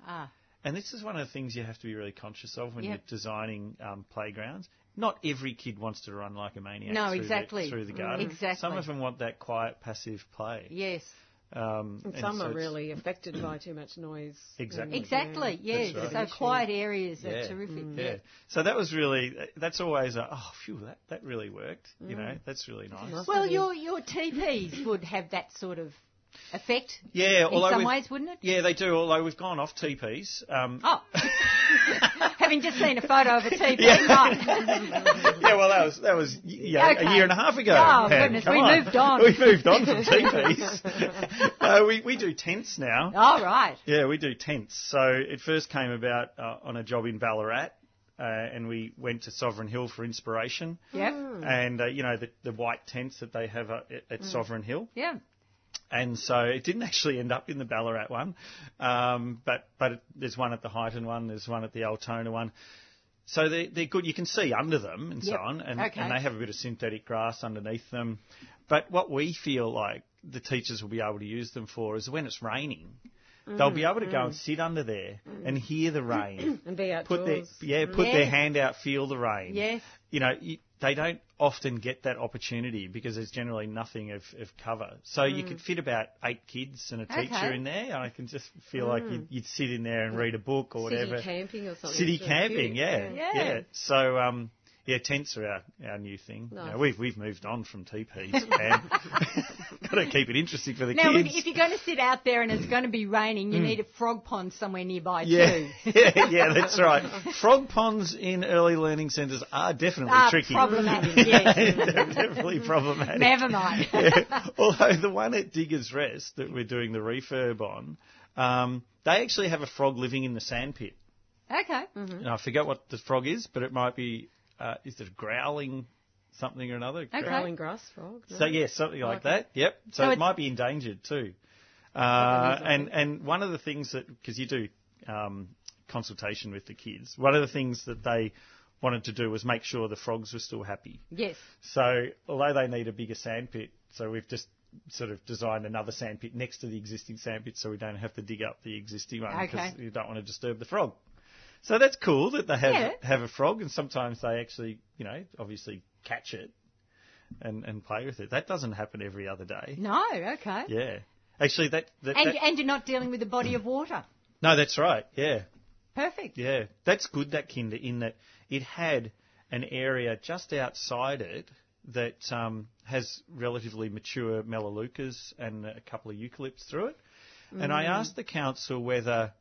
Ah, And this is one of the things you have to be really conscious of when Yep. you're designing um, playgrounds. Not every kid wants to run like a maniac No, through, exactly. the, through the Mm. garden. Exactly. Some of them want that quiet, passive play. yes. Um, And and some so are really affected by too much noise. Exactly. Exactly, yes. right. So quiet areas are Yeah. terrific. Yeah. So that was really, that's always a, oh, phew, that, that really worked. You know, that's really nice. Nice. Well, your your TPs would have that sort of effect Yeah, in some ways, wouldn't it? Yeah, they do, although we've gone off TPs. Um, Oh, having just seen a photo of a TP, Yeah. yeah, well, that was that was yeah, Okay. a year and a half ago. Oh, Pam, goodness, we on. moved on. We moved on from teepees. uh, we we do tents now. All right. Yeah, we do tents. So it first came about uh, on a job in Ballarat, uh, and we went to Sovereign Hill for inspiration. Yep. And uh, you know the, the white tents that they have uh, at, at Mm. Sovereign Hill. Yeah. And so it didn't actually end up in the Ballarat one, um, but but there's one at the Highton one, there's one at the Altona one. So they're, they're good. You can see under them and so on, and, Okay. and they have a bit of synthetic grass underneath them. But what we feel like the teachers will be able to use them for is when it's raining, they'll be mm, able to go and mm. sit under there mm. and hear the rain. And be Put their outdoors. yeah, put their Yes. hand out, feel the rain Yes. you know, you, they don't often get that opportunity because there's generally nothing of, of cover. So you could fit about eight kids and a teacher Okay. in there, and I can just feel like you'd, you'd sit in there and read a book or whatever. City whatever. camping or something. City It's really camping, cute. yeah, Yeah. yeah. So, um, yeah, tents are our, our new thing. You know, Nice. we've we've moved on from teepees, man. Got to keep it interesting for the Now, if, kids. if you're going to sit out there and it's going to be raining, you need a frog pond somewhere nearby yeah, too. yeah, yeah, that's right. Frog ponds in early learning centres are definitely Ah, tricky. problematic, yes. They're definitely problematic. Never mind. Yeah. Although the one at Diggers Rest that we're doing the refurb on, um, they actually have a frog living in the sandpit. Okay. And I forget what the frog is, but it might be, uh, is it growling something or another? Okay. Growling grass frog. no? So yeah, something like that. Yep. So, So it might be endangered too. Uh, Probably is, I and and one of the things that because you do um, consultation with the kids, one of the things that they wanted to do was make sure the frogs were still happy. Yes. So although they need a bigger sandpit, so we've just sort of designed another sandpit next to the existing sandpit, so we don't have to dig up the existing one because Okay. you don't want to disturb the frog. So that's cool that they have Yeah. have a frog, and sometimes they actually, you know, obviously catch it and and play with it. That doesn't happen every other day. No. Okay. Yeah, actually, that, that, And that- and you're not dealing with a body of water. no, that's right. Yeah, Perfect. yeah, that's good. That kinder in that it had an area just outside it that um, has relatively mature melaleucas and a couple of eucalypts through it. And I asked the council whether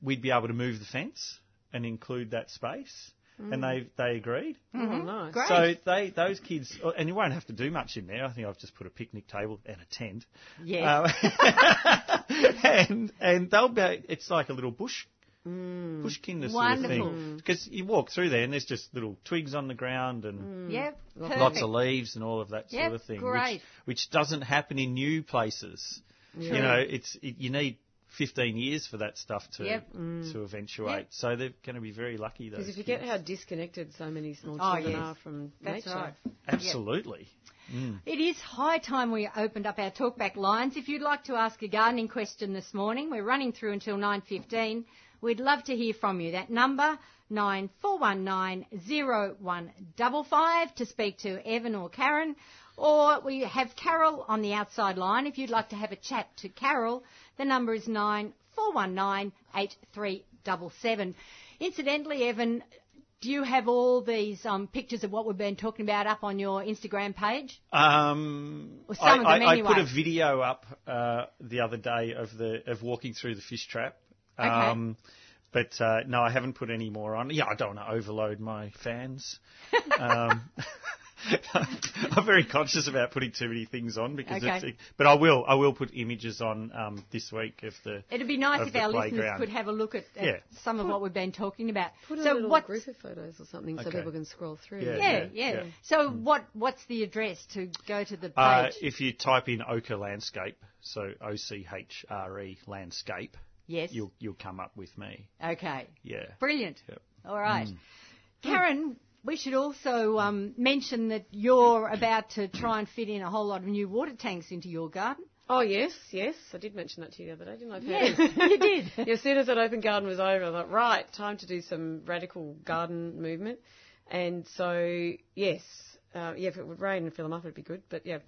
we'd be able to move the fence and include that space, and they they agreed. Oh, nice. Great. So they those kids, oh, and you won't have to do much in there. I think I've just put a picnic table and a tent. Yes. Uh, um, and and they'll be. It's like a little bush. Mm. Bush kinder sort of thing. Mm. Because you walk through there and there's just little twigs on the ground and mm. Yep. lots of leaves and all of that sort of thing. great. Which, which doesn't happen in new places. You know, it's it, you need 15 years for that stuff to Yep. to mm. eventuate. Yep. So they're going to be very lucky. Those Because if you get kids. how disconnected so many small Oh, children yes. are from That's nature. right. absolutely. Mm. It is high time we opened up our talkback lines. If you'd like to ask a gardening question this morning, we're running through until 9.15. We'd love to hear from you. That number, 94190155 to speak to Evan or Karen. Or we have Carol on the outside line. If you'd like to have a chat to Carol, the number is 94198377. Incidentally, Evan, do you have all these um, pictures of what we've been talking about up on your Instagram page? Um, I, some of them I, I put a video up uh, the other day of the of walking through the fish trap. Okay. Um, but uh, no, I haven't put any more on. Yeah, I don't want to overload my fans. um, I'm very conscious about putting too many things on because, Okay. it's, but I will. I will put images on um, this week of the. It'd be nice if the our listeners could have a look at, at Yeah. some of what we've been talking about. Put a so little what? group of photos or something so people can scroll through. Yeah. Yeah, yeah. yeah. So what? What's the address to go to the Uh, page? if you type in Ochre Landscape, so O C H R E Landscape, yes. you'll you'll come up with me. Okay. Yeah. Brilliant. Yep. All right. Karen, we should also um, mention that you're about to try and fit in a whole lot of new water tanks into your garden. Oh yes, yes. I did mention that to you the other day, didn't I? Yes, you did. Yeah, as soon as that open garden was over, I thought, right, time to do some radical garden movement. And so, yes, uh, yeah, if it would rain and fill them up, it'd be good. But yeah,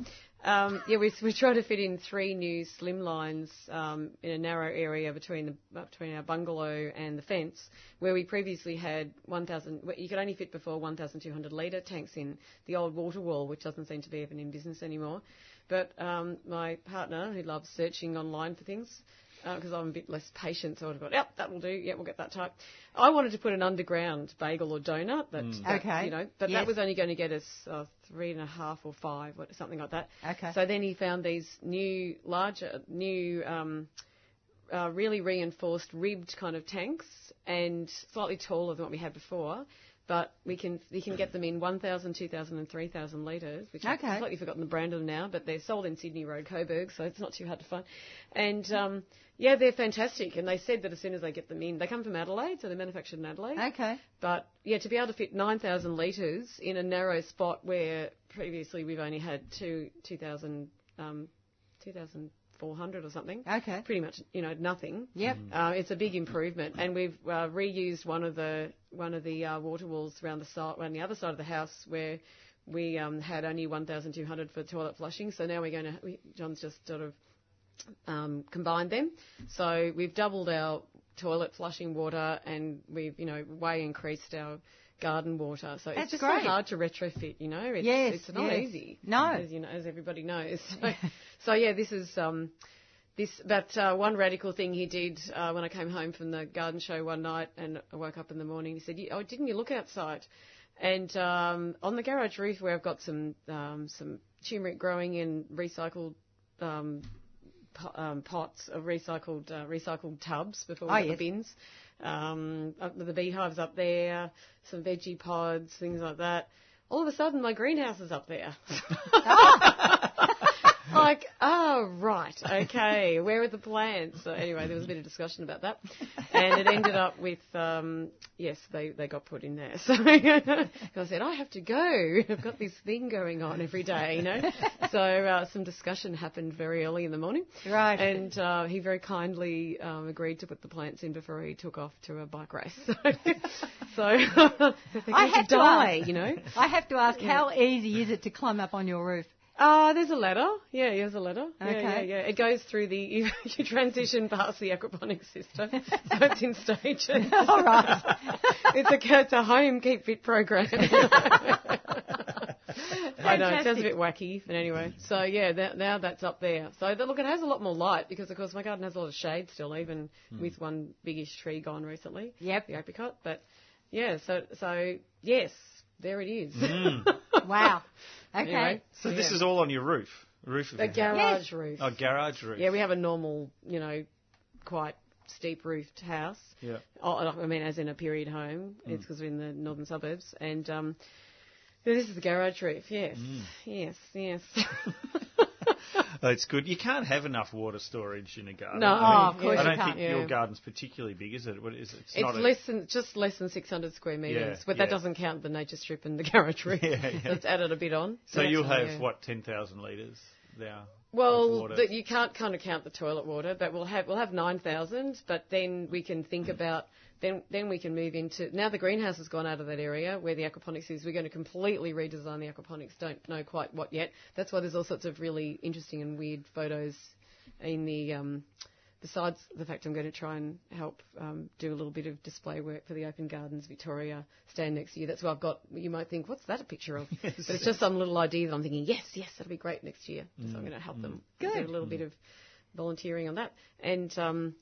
um, yeah, we we try to fit in three new slim lines um, in a narrow area between the between our bungalow and the fence, where we previously had 1,000. You could only fit before 1,200 litre tanks in the old water wall, which doesn't seem to be even in business anymore. But um, my partner, who loves searching online for things, because I'm a bit less patient, so I'd have got, yep, that will do. Yep, we'll get that type. I wanted to put an underground bagel or donut. That, that, Okay. You know, but Yes. that was only going to get us uh, three and a half or five, or something like that. Okay. So then he found these new, larger, new, um, uh, really reinforced ribbed kind of tanks and slightly taller than what we had before. But we can we can get them in 1,000, 2,000 and 3,000 litres, which I've Okay. completely forgotten the brand of them now, but they're sold in Sydney Road, Coburg, so it's not too hard to find. And um, yeah, they're fantastic. And they said that as soon as they get them in, they come from Adelaide, so they're manufactured in Adelaide. Okay. But yeah, to be able to fit 9,000 litres in a narrow spot where previously we've only had two 2,000, um, 2,400 or something. Okay. Pretty much, you know, nothing. Yep. Uh, it's a big improvement, and we've uh, reused one of the one of the uh, water walls around the side, around the other side of the house where we um, had only 1,200 for toilet flushing. So now we're going to. We, John's just sort of um, combined them. So we've doubled our toilet flushing water, and we've you know way increased our garden water. So That's it's just great. so hard to retrofit. You know, it's, Yes, it's not yes. easy. No. as you know, as everybody knows. So, so yeah, this is. Um, this, but uh, one radical thing he did uh, when I came home from the garden show one night, and I woke up in the morning. He said, "Oh, didn't you look outside?" And um, on the garage roof, where I've got some um, some turmeric growing in recycled um, po- um, pots of recycled uh, recycled tubs before we Oh, got yes. the bins. Um, the beehives up there, some veggie pods, things like that. All of a sudden, my greenhouse is up there. like, oh, right, okay, where are the plants? So anyway, there was a bit of discussion about that. And it ended up with, um, yes, they, they got put in there. So I said, I have to go. I've got this thing going on every day, you know. So uh, some discussion happened very early in the morning. Right. And uh, he very kindly um, agreed to put the plants in before he took off to a bike race. So, so I have to to die, ask. you know. I have to ask, how easy is it to climb up on your roof? Uh, there's a ladder. Yeah, there's a ladder. Okay. yeah, yeah. It goes through the, you, you transition past the aquaponics system. so it's in stages. All right. it's a, it's a home keep fit program. I know, it sounds a bit wacky, but anyway. So yeah, that, now that's up there. So the, look, it has a lot more light because of course my garden has a lot of shade still, even with one biggish tree gone recently. Yep. The apricot. But yeah, so, so yes, there it is. Mm. Wow. Okay. Anyway, So this is all on your roof, roof of A your house. garage roof. Oh, garage roof. Yeah, we have a normal, you know, quite steep roofed house. Yeah. Oh, I mean, as in a period home. Mm. It's because we're in the northern suburbs. And um, yeah, this is the garage roof. Yes, mm. yes, yes. That's good. You can't have enough water storage in a garden. No, I, Oh, of course I you don't can't. think your garden's particularly big, is it? What is it? It's, It's not a- less than just less than 600 square meters, Yeah, but that doesn't count the nature strip and the garage. Yeah, yeah. That's added a bit on. so you'll have yeah. what ten thousand litres there. Well, that you can't kind of count the toilet water, but we'll have we'll have 9,000. But then we can think hmm. about then then we can move into now the greenhouse has gone out of that area where the aquaponics is. We're going to completely redesign the aquaponics. Don't know quite what yet. That's why there's all sorts of really interesting and weird photos in the. Um, Besides the fact I'm going to try and help um, do a little bit of display work for the Open Gardens Victoria stand next year. That's why I've got. You might think, what's that a picture of? But it's just some little idea that I'm thinking, yes, yes, that'll be great next year. So I'm going to help them do a little bit of volunteering on that and um,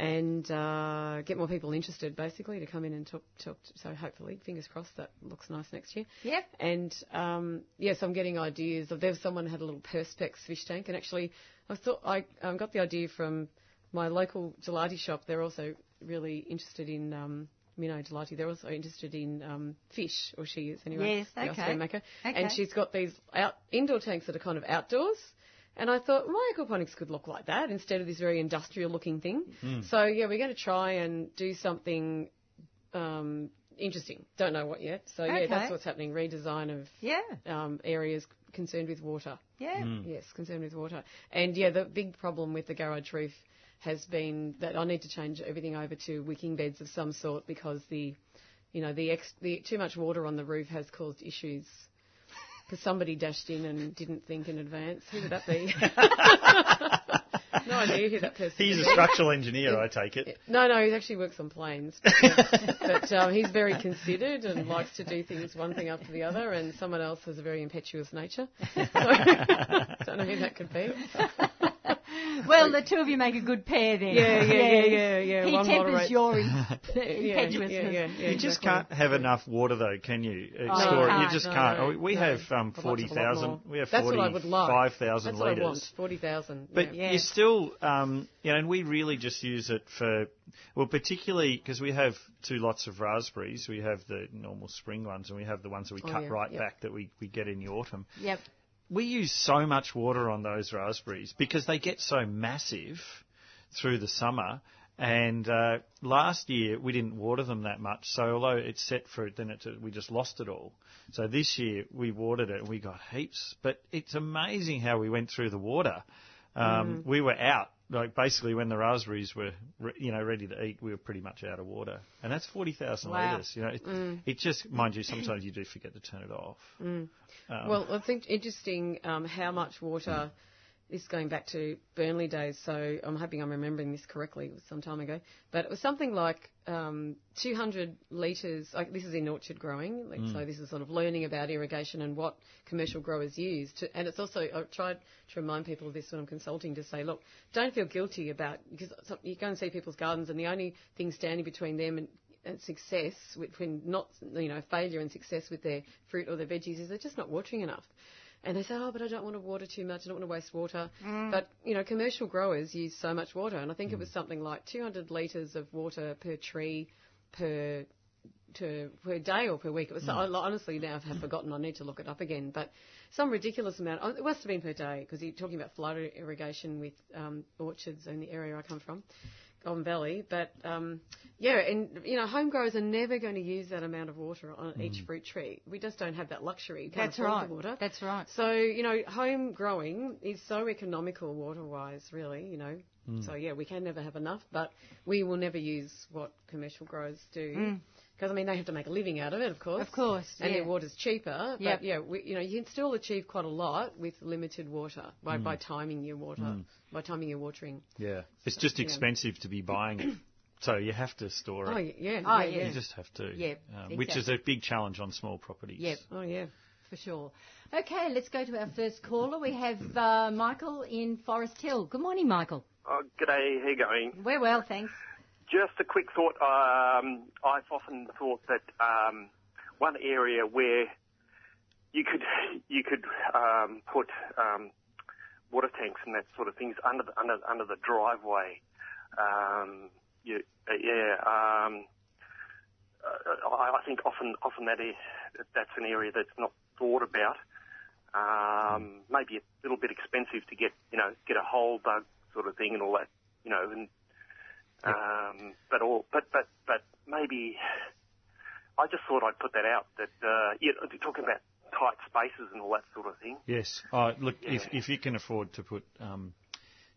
and uh, get more people interested, basically, to come in and talk. talk so hopefully, fingers crossed, that looks nice next year. Yep. And um, yes, I'm getting ideas. Of, there was someone who had a little perspex fish tank, and actually, I thought I um, got the idea from my local gelati shop. They're also really interested in. Um, Minnow Gelati, they're also interested in um, fish, or she is anyway. Yes, the okay. Australian maker. Okay. And she's got these out, indoor tanks that are kind of outdoors. And I thought my aquaponics could look like that instead of this very industrial looking thing. So yeah, we're going to try and do something um, interesting. Don't know what yet. So yeah, Okay. that's what's happening. Redesign of Yeah. um, areas concerned with water. Yeah. Yes, concerned with water. And yeah, the big problem with the garage roof has been that I need to change everything over to wicking beds of some sort because the, you know, the, ex- the too much water on the roof has caused issues. Because somebody dashed in and didn't think in advance. Who would that be? no idea who that person He's is. a structural engineer, I take it. No, no, he actually works on planes. But, but um, he's very considered and likes to do things one thing after the other, and someone else has a very impetuous nature. So, don't know who that could be. Well, the two of you make a good pair then. Yeah, yeah, yeah, yeah, yeah. He One tempers moderates- your im- Yeah, impetuousness. yeah, yeah, yeah, You just can't have enough water though, can you? Uh, store you it. You can't, just no, can't. no, Oh, we no. have um, I'd have a lot 40,000. We have That's what I would love. 45,000 That's what I want. litres. Forty thousand. But yeah. you still, um, you know, and we really just use it for, well, particularly because we have two lots of raspberries. We have the normal spring ones, and we have the ones that we Oh, cut yeah, right yep. back that we, we get in the autumn. Yep. We use so much water on those raspberries because they get so massive through the summer. And uh, last year we didn't water them that much, so although it's set for it, then it, we just lost it all. So this year we watered it and we got heaps. But it's amazing how we went through the water. Um, We were out, like basically when the raspberries were, re- you know, ready to eat, we were pretty much out of water. And that's forty thousand Wow. litres. You know, it, it just, mind you, sometimes you do forget to turn it off. Um, Well, I think interesting um, how much water. This is going back to Burnley days, so I'm hoping I'm remembering this correctly. It was some time ago, but it was something like um, 200 litres. Like this is in orchard growing, like, so this is sort of learning about irrigation and what commercial growers use. To, and it's also I've tried to remind people of this when I'm consulting to say, look, don't feel guilty about because some- you go and see people's gardens, and the only thing standing between them and and success, between not you know failure and success with their fruit or their veggies, is they're just not watering enough. And they say, oh, but I don't want to water too much. I don't want to waste water. Mm. But you know, commercial growers use so much water, and I think it mm. was something like 200 litres of water per tree per to per day or per week. It was so, mm. honestly now I have forgotten. I need to look it up again, but some ridiculous amount. oh, It must have been per day because you're talking about flood irrigation with um, orchards in the area I come from. Goulburn Valley, but um, yeah, and you know, home growers are never going to use that amount of water on mm. each fruit tree. We just don't have that luxury. You That's right. Water. That's right. So you know, home growing is so economical water-wise, really. You know, mm. so yeah, we can never have enough, but we will never use what commercial growers do. Mm. Because I mean, they have to make a living out of it, of course. Of course, And yeah. their water's cheaper. Yep. But yeah, we, you know, you can still achieve quite a lot with limited water by, by timing your water, by timing your watering. Yeah. It's just expensive to be buying it. So you have to store it. Oh yeah, yeah, Oh, yeah, yeah. You just have to. Yeah, um, Which is a big challenge on small properties. Yep. Oh yeah. For sure. Okay, let's go to our first caller. We have uh, Michael in Forest Hill. Good morning, Michael. Oh, g'day, how you going? We're well, thanks. Just a quick thought. Um, I've often thought that um, one area where you could you could um, put um, water tanks and that sort of things under the under under the driveway. Um, you, uh, yeah. Um, uh, I, I think often often that is, that's an area that's not thought about. Um, maybe a little bit expensive to get, you know, get a hole dug sort of thing and all that, you know, and um, but all, but but but maybe I just thought I'd put that out that uh, yeah, talking about tight spaces and all that sort of thing. Yes. Oh, look, if if you can afford to put um,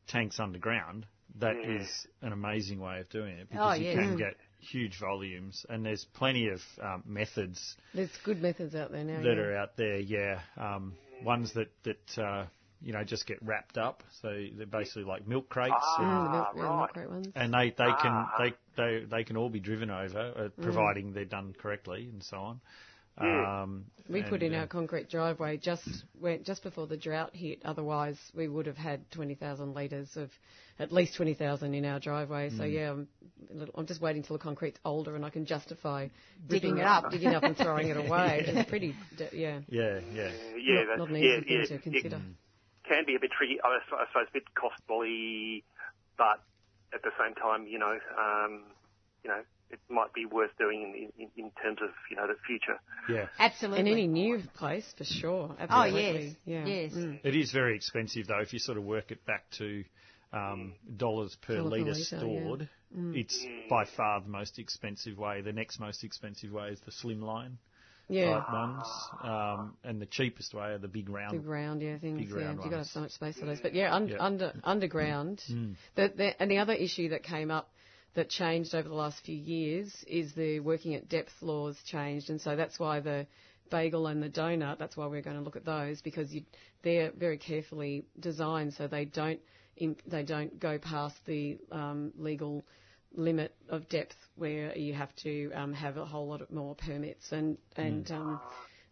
tanks underground, that is Yeah. an amazing way of doing it because Oh, you yes. can get huge volumes, and there's plenty of um, methods There's good methods out there now. that yeah. are out there. Yeah, um, ones that that uh, you know just get wrapped up, so they're basically like milk crates. and- Mm, the milk, yeah, milk crate ones. and they, they can Ah. they, they they can all be driven over, uh, Mm. providing they're done correctly and so on. Um, We put in uh, our concrete driveway just when, just before the drought hit. Otherwise, we would have had 20,000 litres of at least 20,000 in our driveway. So Mm. yeah, I'm, a little, I'm just waiting till the concrete's older and I can justify Digging ripping it up. digging up and throwing it away. It's pretty, d- yeah, Yeah, yeah, Yeah, not, that, not an yeah, easy thing yeah, to it consider. Can be a bit tricky. I s- I suppose a bit costly, but at the same time, you know, um, you know, it might be worth doing in, in, in terms of you know the future. yeah. Absolutely. In any new place, for sure. oh, yes. Yeah. Yes. Mm. It is very expensive though. If you sort of work it back to um, dollars per litre litre, yeah. stored, it's by far the most expensive way. The next most expensive way is the slimline Yeah. type ones, um, and the cheapest way are the big round. Big round, yeah, things. Big yeah, round you've got to have so much space for those. But yeah, un- Yeah. under underground. The, the, and the other issue that came up that changed over the last few years is the working at depth laws changed, and so that's why the bagel and the donut. That's why we're going to look at those because you, they're very carefully designed so they don't in, they don't go past the um, legal limit of depth where you have to um, have a whole lot of more permits and and um,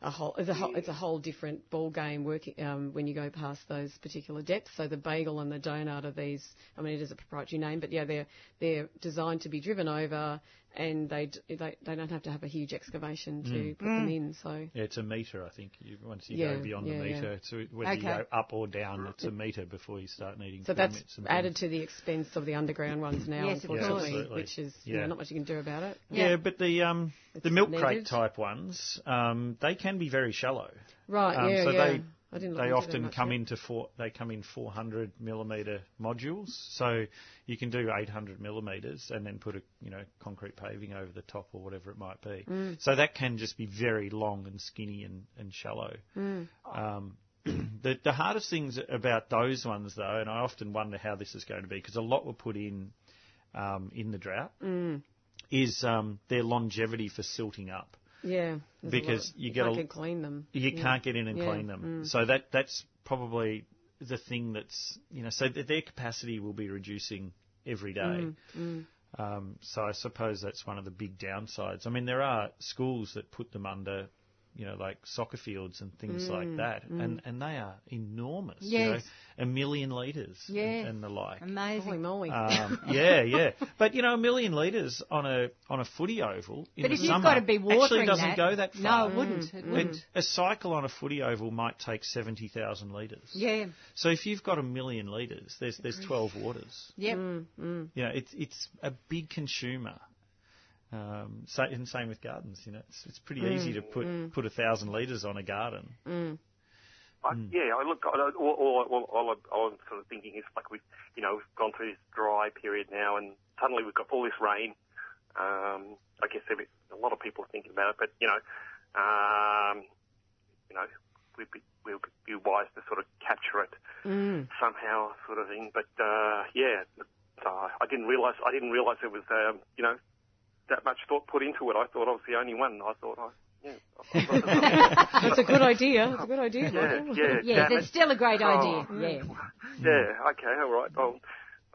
a whole it's a whole, it's a whole different ball game working um, when you go past those particular depths. So the bagel and the donut are these. I mean, it is a proprietary name, but yeah, they're they're designed to be driven over, and they d- they, they don't have to have a huge excavation to put them in. So Yeah, it's a meter, I think. You, once you Yeah, go beyond yeah, the yeah. meter, so whether you go up or down, it's a meter before you start needing so that's permits and added things. to the expense of the underground ones now, Yes, of unfortunately, Yeah, which is you Yeah. know, not much you can do about it. Yeah, Yeah. but the um, the It's milk crate type ones, um, they can be very shallow. Right? Um, yeah, so yeah. they I didn't look they often much come into four. They come in 400 millimeter modules, so you can do 800 millimeters and then put a you know concrete paving over the top or whatever it might be. Mm. So that can just be very long and skinny and and shallow. Mm. Um, the the hardest things about those ones though, and I often wonder how this is going to be because a lot were put in um, in the drought, Mm. is um, their longevity for silting up. Yeah, Because you get get clean them. You Yeah. can't get in and Yeah, clean them. mm. So that that's probably the thing that's you know so their capacity will be reducing every day. Mm, Um, so I suppose that's one of the big downsides. I mean, there are schools that put them under, you know, like soccer fields and things Mm, like that, and and they are enormous. You know, a million litres Yes. and, and the like. Holy Amazing. moly! Um, yeah, yeah. But you know, a million litres on a on a footy oval in But the if you've summer got to be watering actually doesn't that, go that No, far. it wouldn't. It wouldn't. It- a cycle on a footy oval might take seventy thousand litres. Yeah. So if you've got a million litres, there's there's twelve waters. Yep. Mm, mm. You know, it's it's a big consumer. Um, so, and same with gardens. You know, it's, it's pretty Mm, easy to put put a thousand litres on a garden. I, Yeah, I look. I, all, all, all, all, I- all I'm sort of thinking is like we've, you know, we've gone through this dry period now, and suddenly we've got all this rain. Um, I guess every, a lot of people are thinking about it, but you know, um, you know, we'd be, we'd be wise to sort of capture it Mm. somehow, sort of thing. But uh, yeah, so I didn't realise. I didn't realise there was, um, you know, that much thought put into it. I thought I was the only one. I thought I. Yeah, I That's a good idea. That's a good idea, yeah, Michael. yeah, Yes, damn it's it. still a great Oh. idea. Yeah. Yeah, okay, all right. I'll,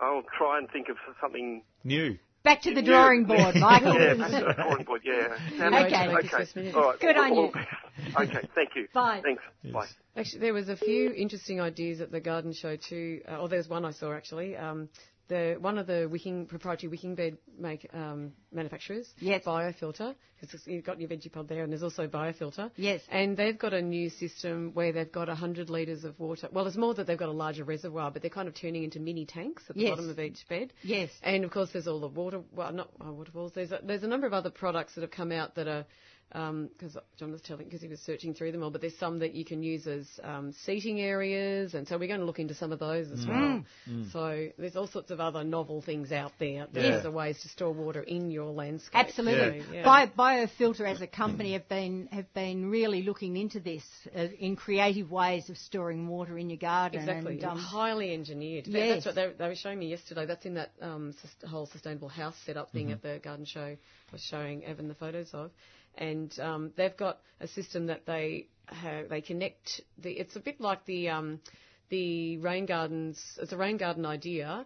I'll try and think of something. New. Back to the drawing board, Michael. Yeah, back to the drawing board, yeah. Damn it. Okay. Okay. All right. Good on all- you. Okay, thank you. Bye. Thanks. Yes. Bye. Actually, there was a few interesting ideas at the garden show too. Uh, or there's one I saw actually. Um, the one of the wicking proprietary wicking bed make um, manufacturers, Yes. Biofilta, because you've got your Vegepod there, and there's also Biofilta. Yes. And they've got a new system where they've got 100 litres of water. Well, it's more that they've got a larger reservoir, but they're kind of turning into mini tanks at the Yes. bottom of each bed. Yes. And of course, there's all the water, well, not waterfalls. There's a, there's a number of other products that have come out that are because John was telling because he was searching through them all. But there's some that you can use as um, seating areas, and so we're going to look into some of those as well. So there's all sorts of other novel things out there. There's Yeah. ways to store water in your landscape. Absolutely. So, yeah. Bio, Biofilta as a company have been have been really looking into this uh, in creative ways of storing water in your garden. Exactly, And, um, highly engineered. That- That's what they, they were showing me yesterday. That's in that um, whole sustainable house setup thing at the garden show. I was showing Evan the photos of, and um, they've got a system that they have, they connect. The, it's a bit like the um, the rain gardens. It's a rain garden idea.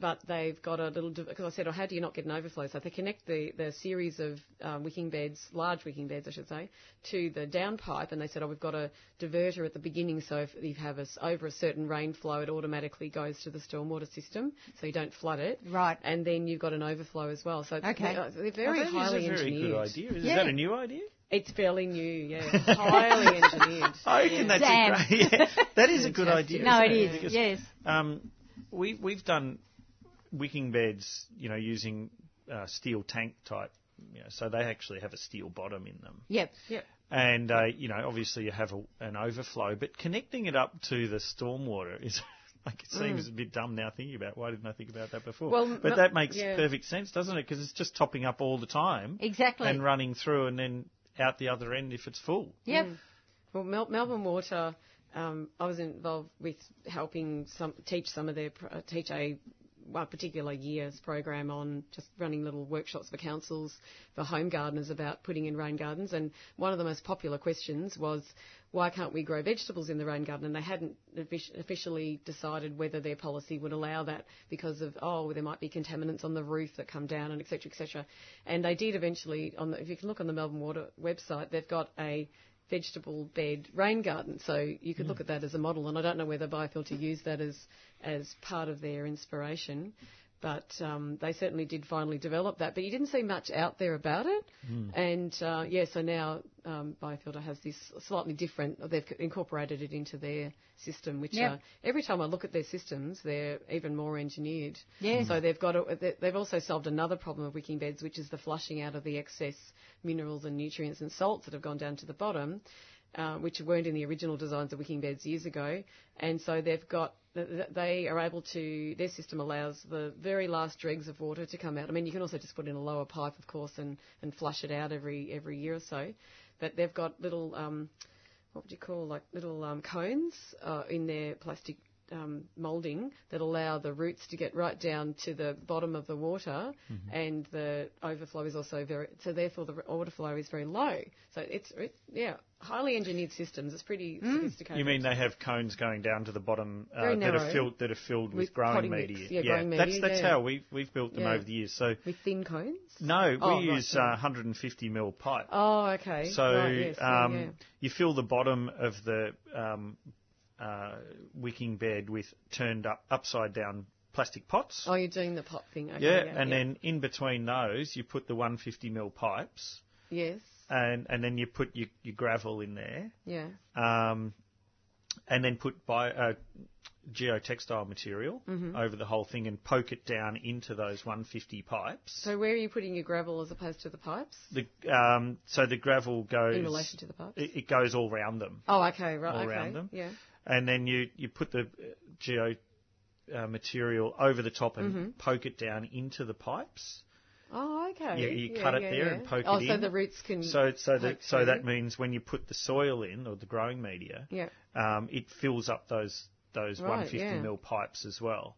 But they've got a little because I said, "Oh, how do you not get an overflow?" So they connect the, the series of um, wicking beds, large wicking beds, I should say, to the downpipe, and they said, "Oh, we've got a diverter at the beginning, so if you have a s over a certain rain flow, it automatically goes to the stormwater system, so you don't flood it. Right. And then you've got an overflow as well. So Okay. they're, they're very Oh, that is highly a very engineered. good idea. Is Yeah. that a new idea? It's fairly new, yeah. highly engineered. I reckon that's Damn. a great. Yeah, that is a good idea. no, it isn't. Because, Yes. Um, we we've done wicking beds, you know, using uh, steel tank type. You know, so they actually have a steel bottom in them. Yep. Yep. And uh, you know, obviously you have a, an overflow, but connecting it up to the stormwater is like it seems a bit dumb now thinking about. Why didn't I think about that before? Mm. Well, but no- that makes yeah. perfect sense, doesn't it? Because it's just topping up all the time Exactly. and running through, and then out the other end if it's full. Yep. Well, Mel- Melbourne Water, um, I was involved with helping some teach some of their pro- uh, teach a one particular year's program on just running little workshops for councils for home gardeners about putting in rain gardens. And one of the most popular questions was, why can't we grow vegetables in the rain garden? And they hadn't officially decided whether their policy would allow that because of oh there might be contaminants on the roof that come down and etc etc. And they did eventually on the, if you can look on the Melbourne Water website they've got a vegetable bed rain garden. So you could look hmm. at that as a model, and I don't know whether Biofilta used that as as part of their inspiration, but um, they certainly did finally develop that. But you didn't see much out there about it, and uh, yeah, so now um, Biofilta has this slightly different. They've incorporated it into their system, which Yep. uh, every time I look at their systems, they're even more engineered. Yes. So they've got a, they- they've also solved another problem of wicking beds, which is the flushing out of the excess minerals and nutrients and salts that have gone down to the bottom, uh, which weren't in the original designs of wicking beds years ago. And so they've got th- th- they are able to their system allows the very last dregs of water to come out. I mean, you can also just put in a lower pipe, of course, and, and flush it out every every year or so. But they've got little um, what would you call like little um, cones uh, in their plastic um, moulding that allow the roots to get right down to the bottom of the water, Mm-hmm. and the overflow is also very. So therefore, the water flow is very low. So it's, it's yeah, highly engineered systems. It's pretty sophisticated. You mean they have cones going down to the bottom uh, that are filled that are filled with, With growing potting mix. media? Yeah, growing that's media, that's yeah. how we've we've built them Yeah. over the years. So with thin cones? no, we Oh, use yeah. uh, 150 mil pipe. Oh, okay. so right, yes, yeah, um, yeah. you fill the bottom of the um, uh, wicking bed with turned up upside down plastic pots. Oh, you're doing the pop thing. Okay, yeah, yeah, and yeah. then in between those you put the 150 mil pipes, yes, and and then you put your, your gravel in there. yeah. um, and then put by uh, geotextile material Mm-hmm. over the whole thing and poke it down into those 150 pipes. So where are you putting your gravel as opposed to the pipes? the, um, so the gravel goes In relation to the pipes? It, it goes all round them, Oh, okay, right. all okay. around them. Yeah. And then you you put the uh, geo uh, material over the top and Mm-hmm. poke it down into the pipes. Oh, okay. You- you Yeah, cut it there yeah. and poke oh, it so in. the roots can. So so that so through. that means when you put the soil in or the growing media, Yeah. um, it fills up those those Right, 150 yeah. mil pipes as well,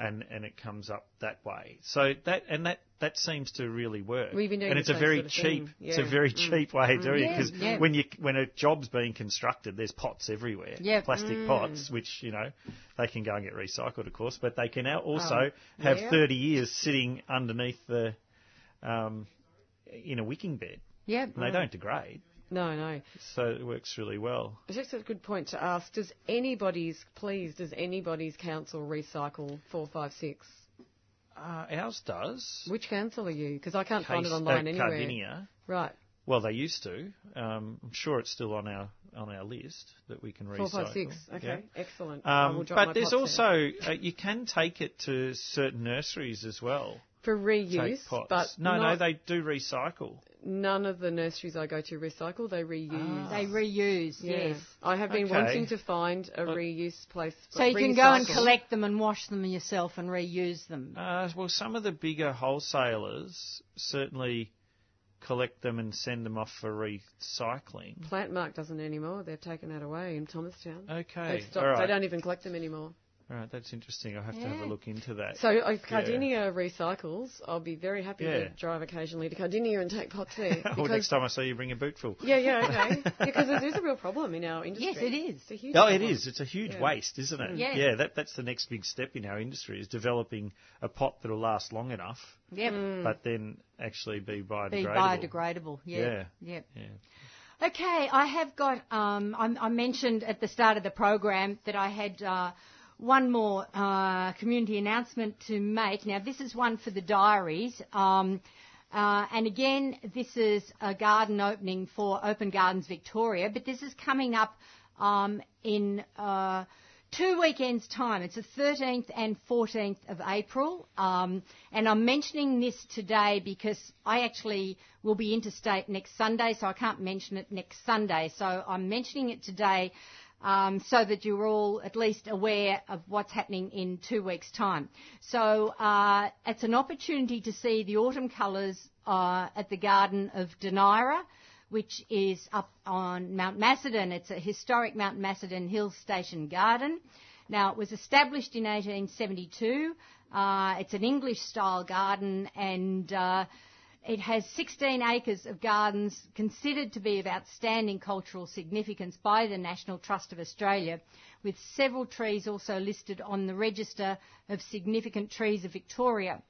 and and it comes up that way. So that and that that seems to really work. We've been doing and it's a very sort of cheap. thing. It's a Yeah. very Mm. cheap way of doing it because yeah. when you when a job's being constructed, there's pots everywhere. Yep. Plastic Mm. pots, which you know they can go and get recycled, of course, but they can now also Oh, have yeah. 30 years sitting underneath the um, in a wicking bed. Yep. And they don't degrade, No, no. so it works really well. It's just a good point to ask. Does anybody's, please, does anybody's council recycle 456? Uh, ours does. Which council are you? Because I can't find it Case- online uh, anywhere. Cardinia. Right. Well, they used to. Um, I'm sure it's still on our on our list that we can recycle. 456. Okay. Yeah. Excellent. I Um, will but there's also uh, you can take it to certain nurseries as well. For reuse, take pots. but no, no, they do recycle. none of the nurseries I go to recycle. They reuse. They reuse, Yeah. yes. I have been Okay. wanting to find a But- reuse place. So you can go and collect them and wash them yourself and reuse them. Uh, well, some of the bigger wholesalers certainly collect them and send them off for recycling. Plantmark doesn't anymore. They've taken that away in Thomastown. Okay, They've stopped. all right. They don't even collect them anymore. All right, that's interesting. I'll have to have a look into that. So if Cardinia recycles, I'll be very happy Yeah. to drive occasionally to Cardinia and take pots there. well, next time I see you, bring a boot full. Yeah, yeah, okay. because it is a real problem in our industry. Yes, it is. It's a huge Oh, it problem. is. It's a huge Yeah. waste, isn't it? Yeah. Yeah, that, that's the next big step in our industry is developing a pot that'll last long enough, Yep. but then actually be biodegradable. Be biodegradable. Yeah. Yeah. Yep. Yeah. Okay, I have got. Um, I, I mentioned at the start of the program that I had uh, one more uh, community announcement to make. Now, this is one for the diaries. Um, uh, and again, this is a garden opening for Open Gardens Victoria, but this is coming up um, in uh, two weekends' time. It's the 13th and 14th of April. Um, and I'm mentioning this today because I actually will be interstate next Sunday, so I can't mention it next Sunday. So I'm mentioning it today um, so that you're all at least aware of what's happening in two weeks' time. So uh, it's an opportunity to see the autumn colours uh, at the Garden of Duneira which is up on Mount Macedon. It's a historic Mount Macedon Hill Station garden. Now, it was established in 1872. Uh, it's an English style garden and uh, it has 16 acres of gardens considered to be of outstanding cultural significance by the National Trust of Australia, with several trees also listed on the Register of Significant Trees of Victoria.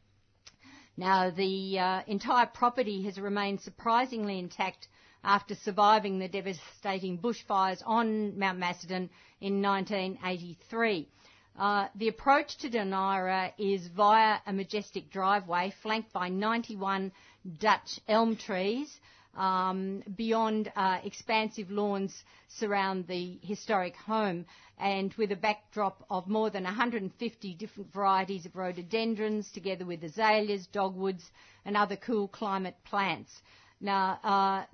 Now, the uh, entire property has remained surprisingly intact after surviving the devastating bushfires on Mount Macedon in 1983. Uh, the approach to Duneira is via a majestic driveway flanked by 91 Dutch elm trees. Um, beyond uh, expansive lawns surround the historic home and with a backdrop of more than 150 different varieties of rhododendrons together with azaleas, dogwoods and other cool climate plants. Now, uh,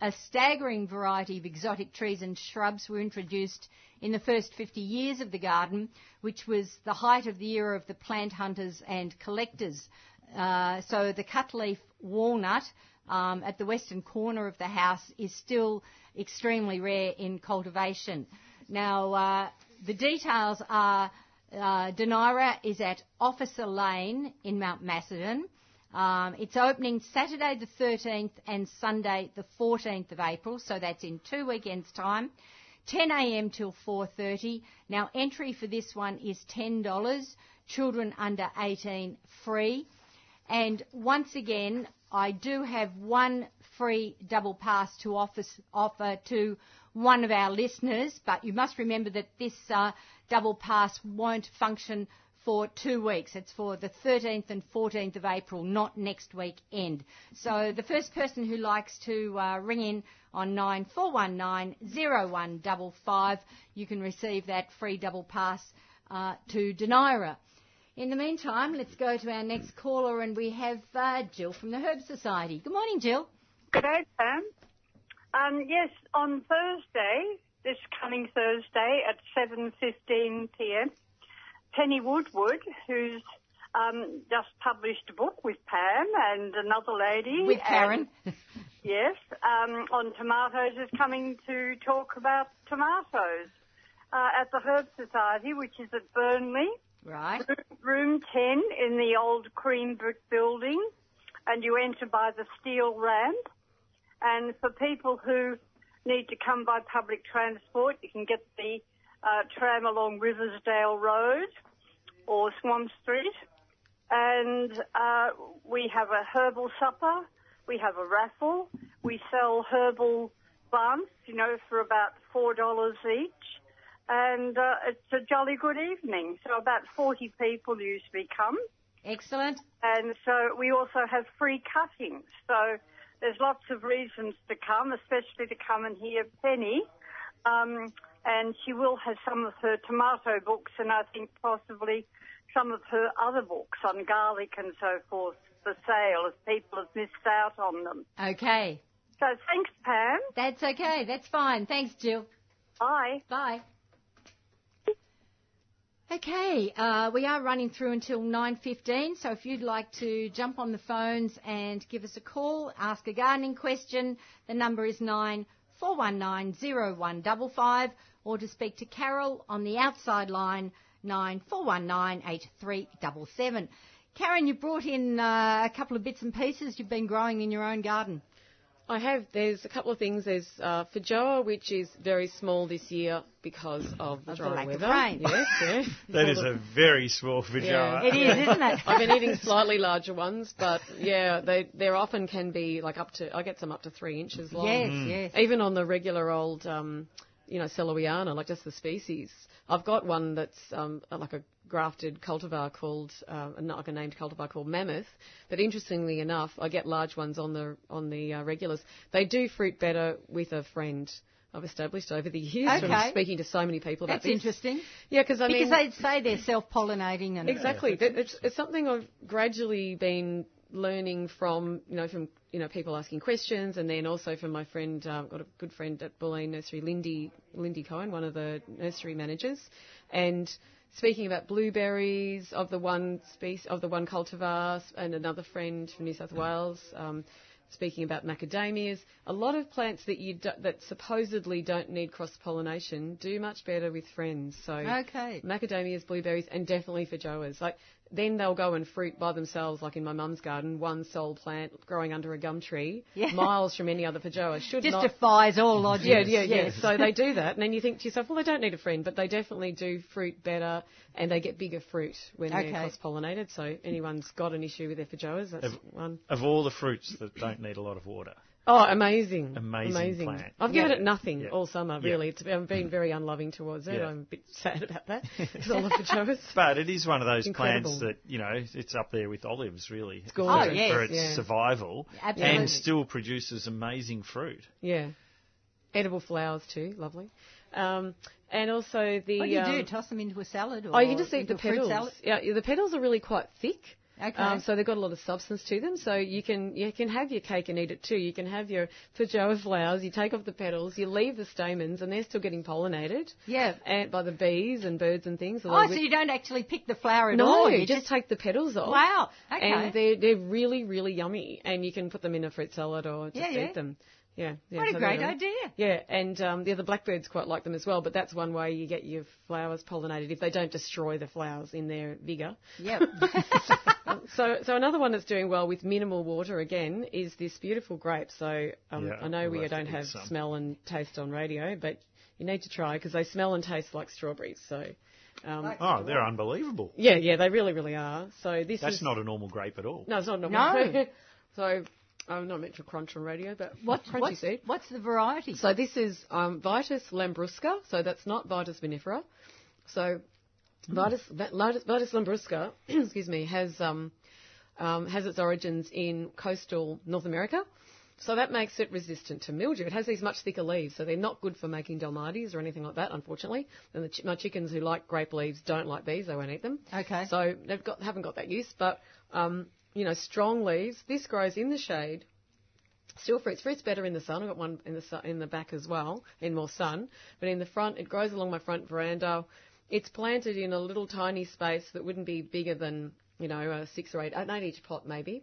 a staggering variety of exotic trees and shrubs were introduced in the first 50 years of the garden, which was the height of the era of the plant hunters and collectors. Uh, so the cutleaf walnut um, at the western corner of the house is still extremely rare in cultivation. Now, uh, the details are uh, Duneira is at Officer Lane in Mount Macedon. Um, it's opening Saturday the 13th and Sunday the 14th of April, so that's in two weekends' time. 10 a.m. till 4:30. Now entry for this one is $10. Children under 18 free. And once again, I do have one free double pass to office, offer to one of our listeners, but you must remember that this uh, double pass won't function for two weeks. It's for the 13th and 14th of April, not next week end. So the first person who likes to uh, ring in on 9419 you can receive that free double pass uh, to Duneira. In the meantime, let's go to our next caller, and we have uh, Jill from the Herb Society. Good morning, Jill. Good day, Pam. Um, yes, on Thursday, this coming Thursday at 7.15 p.m., Penny Woodward, who's um, just published a book with Pam and another lady. With Karen. and- yes, um, on tomatoes is coming to talk about tomatoes uh, at the Herb Society, which is at Burnley. Right. Room 10 in the old cream brick building, and you enter by the steel ramp. And for people who need to come by public transport, you can get the uh, tram along Riversdale Road or Swan Street. And uh, we have a herbal supper, we have a raffle, we sell herbal buns, you know, for about $4 each and uh, it's a jolly good evening. So about 40 people usually come, Excellent. and so we also have free cuttings. So there's lots of reasons to come, especially to come and hear Penny um, and she will have some of her tomato books and I think possibly some of her other books on garlic and so forth for sale if people have missed out on them. Okay. So thanks, Pam. That's okay. That's fine. Thanks, Jill. Bye. Bye. Okay, uh, we are running through until 9.15, so if you'd like to jump on the phones and give us a call, ask a gardening question, the number is 94190155, or to speak to Carol on the outside line, 94198377. Karen, you brought in uh, a couple of bits and pieces you've been growing in your own garden. I have. There's a couple of things. There's uh, feijoa, which is very small this year because of the dry lack of weather. rain. Yes, yes. That is a very small Yeah. It is, isn't it? I've been eating slightly larger ones, but yeah, they they often can be like up to. I get some up to three inches long. Yes, yes. Even on the regular old, um, you know, Sellowiana, like just the species. I've got one that's um, like a grafted cultivar called, uh, not like a named cultivar called Mammoth. But interestingly enough, I get large ones on the on the uh, regulars. They do fruit better with a friend. I've established over the years from speaking to so many people about That's this. interesting. Yeah, because I mean, Because they'd say they're self-pollinating and Exactly. That- It's, it's something I've gradually been learning from, you know, from you know people asking questions, and then also from my friend, uh, got a good friend at Bulleen Nursery, Lindy Lindy Cohen, one of the nursery managers, and speaking about blueberries of the one species of the one cultivar, and another friend from New South Wales. Um, Speaking about macadamias, a lot of plants that you do, that supposedly don't need cross pollination do much better with friends. So Okay. macadamias, blueberries, and definitely feijoas. Like then they'll go and fruit by themselves, like in my mum's garden, one sole plant growing under a gum tree, Yeah. miles from any other feijoa. Should just not. defies all logic. yeah, yeah, yeah. Yes. So they do that, and then you think to yourself, well, they don't need a friend, but they definitely do fruit better, and they get bigger fruit when Okay. they're cross-pollinated. So anyone's got an issue with their feijoas, that's Of- one. Of all the fruits that don't need a lot of water. Oh, amazing. Amazing plant. I've given Yeah. it nothing Yeah. all summer, Yeah. really. It's, I've been very unloving towards it. Yeah. I'm a bit sad about that. Because I love the feijoas. But it is one of those Incredible. plants that, you know, it's up there with olives, really. It's gorgeous. For, Oh, yes. for its Yeah. survival. Absolutely. And still produces amazing fruit. Yeah. Edible flowers too, lovely. Um, and also the. What do you um, do? Toss them into a salad? Or Oh, you can just eat the petals. Yeah, the petals are really quite thick. Okay. Um, so they've got a lot of substance to them. So you can you can have your cake and eat it too. You can have your feijoa flowers. You take off the petals. You leave the stamens, and they're still getting pollinated. yeah. And by the bees and birds and things. Oh, so you don't actually pick the flower at no, all? you You just, take the petals off. Wow. Okay. And they're they're really really yummy, and you can put them in a fruit salad or just Yeah, yeah. eat them. Yeah, yeah. what a so great idea. Yeah, and um, the other blackbirds quite like them as well. But that's one way you get your flowers pollinated if they don't destroy the flowers in their vigour. Yep. So, so another one that's doing well with minimal water again is this beautiful grape. So um, Yeah, I know we'll we have don't have some. smell and taste on radio, but you need to try because they smell and taste like strawberries. So. Um, Oh, they're unbelievable. yeah, yeah, they really, really are. So this That's is not a normal grape at all. no, it's not normal. No. so I'm not meant to crunch on radio, but What, crunchy what's, seed. what's the variety? So this is um, Vitis labrusca. So that's not Vitis vinifera. So Vitis, Vitis, Vitis labrusca, excuse me, has um, um, has its origins in coastal North America. So that makes it resistant to mildew. It has these much thicker leaves, so they're not good for making dalmatis or anything like that, unfortunately. And the ch- my chickens who like grape leaves don't like these; they won't eat them. Okay. So they've got haven't got that use, but um, you know, strong leaves. This grows in the shade. Still fruits. Fruits better in the sun. I've got one in the su- in the back as well, in more sun. But in the front, it grows along my front veranda. It's planted in a little tiny space that wouldn't be bigger than you know a six or eight, an eight inch pot maybe,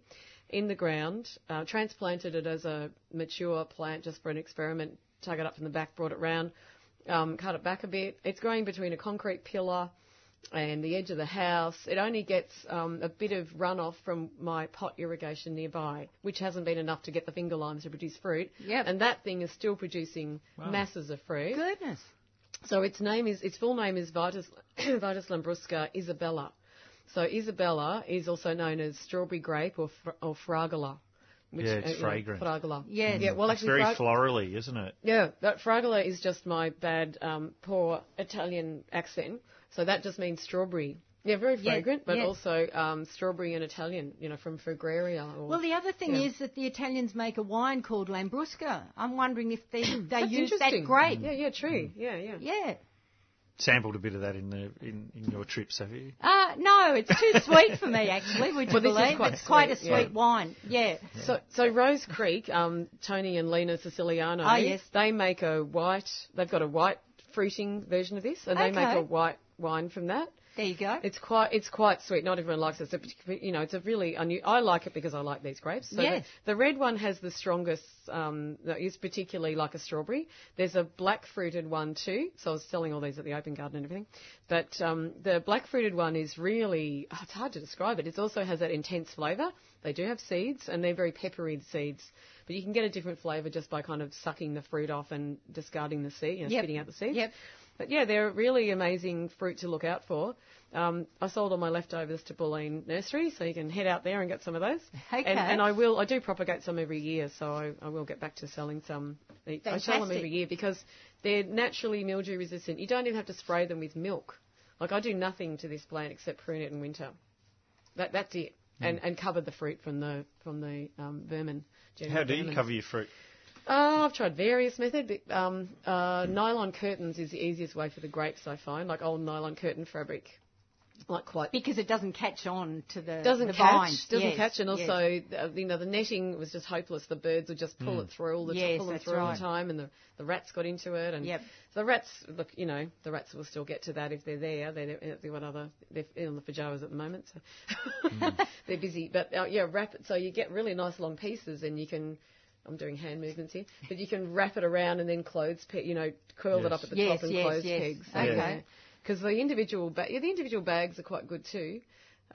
in the ground. Uh, transplanted it as a mature plant just for an experiment. Dug it up from the back, brought it round, um, cut it back a bit. It's growing between a concrete pillar and the edge of the house. It only gets um, a bit of runoff from my pot irrigation nearby, which hasn't been enough to get the finger limes to produce fruit. Yep. And that thing is still producing masses of fruit. Goodness. So its name is its full name is Vitis Vitis labrusca isabella. So Isabella is also known as strawberry grape or fr- or fragola. Which, Yeah, it's you know, fragrant. fragola. Yes. Yeah. Well, It's actually, very frag- florally, isn't it? yeah, that fragola is just my bad, um, poor Italian accent. So that just means strawberry. Yeah, very Yeah, fragrant, but yeah. also um, strawberry and Italian, you know, from Fragaria. Or, Well, the other thing Yeah. is that the Italians make a wine called Lambrusco. I'm wondering if they they use that grape. Yeah, yeah, true. Yeah, yeah. Yeah. Sampled a bit of that in the in, in your trips, have you? Uh, no, it's too sweet for me, actually, would you Well, believe? quite it's quite a sweet, yeah. wine. Yeah. So, so Rose Creek, um, Tony and Lena Siciliano, Oh, yes. they make a white. They've got a white fruiting version of this, and they make a white wine from that. There you go. It's quite it's quite sweet. Not everyone likes it. It's a, you know, it's a really unu- I like it because I like these grapes. So Yes. the, the red one has the strongest. Um, is particularly like a strawberry. There's a black fruited one too. So I was selling all these at the open garden and everything. But um, the black fruited one is really. oh, it's hard to describe it. It also has that intense flavour. They do have seeds and they're very peppery seeds. But you can get a different flavour just by kind of sucking the fruit off and discarding the seed, you know, Yep. spitting out the seeds. Yep. But yeah, they're a really amazing fruit to look out for. Um, I sold all my leftovers to Bulleen Nursery, so you can head out there and get some of those. Okay. And, and I will. I do propagate some every year, so I, I will get back to selling some. Fantastic. I sell them every year because they're naturally mildew resistant. You don't even have to spray them with milk. Like I do nothing to this plant except prune it in winter. That that's it. And and cover the fruit from the from the um, vermin. How do you vermin. cover your fruit? Oh, I've tried various methods. but, Um, uh, nylon curtains is the easiest way for the grapes, I find, like old nylon curtain fabric. Like quite because it doesn't catch on to the doesn't the catch, vines. doesn't Yes, catch, and yes. also uh, you know the netting was just hopeless. The birds would just pull it through all the Yes, pull them that's through all right. the time, and the, the rats got into it. And Yep. the rats, look, you know, the rats will still get to that if they're there. They're, they're what other they're on the pajamas at the moment, so they're busy. But uh, yeah, wrap it so you get really nice long pieces, and you can. I'm doing hand movements here, but you can wrap it around and then clothes, pe- you know, curl it up at the Yes, top and yes, clothes yes. pegs. Okay. Because the individual ba- yeah, the individual bags are quite good too,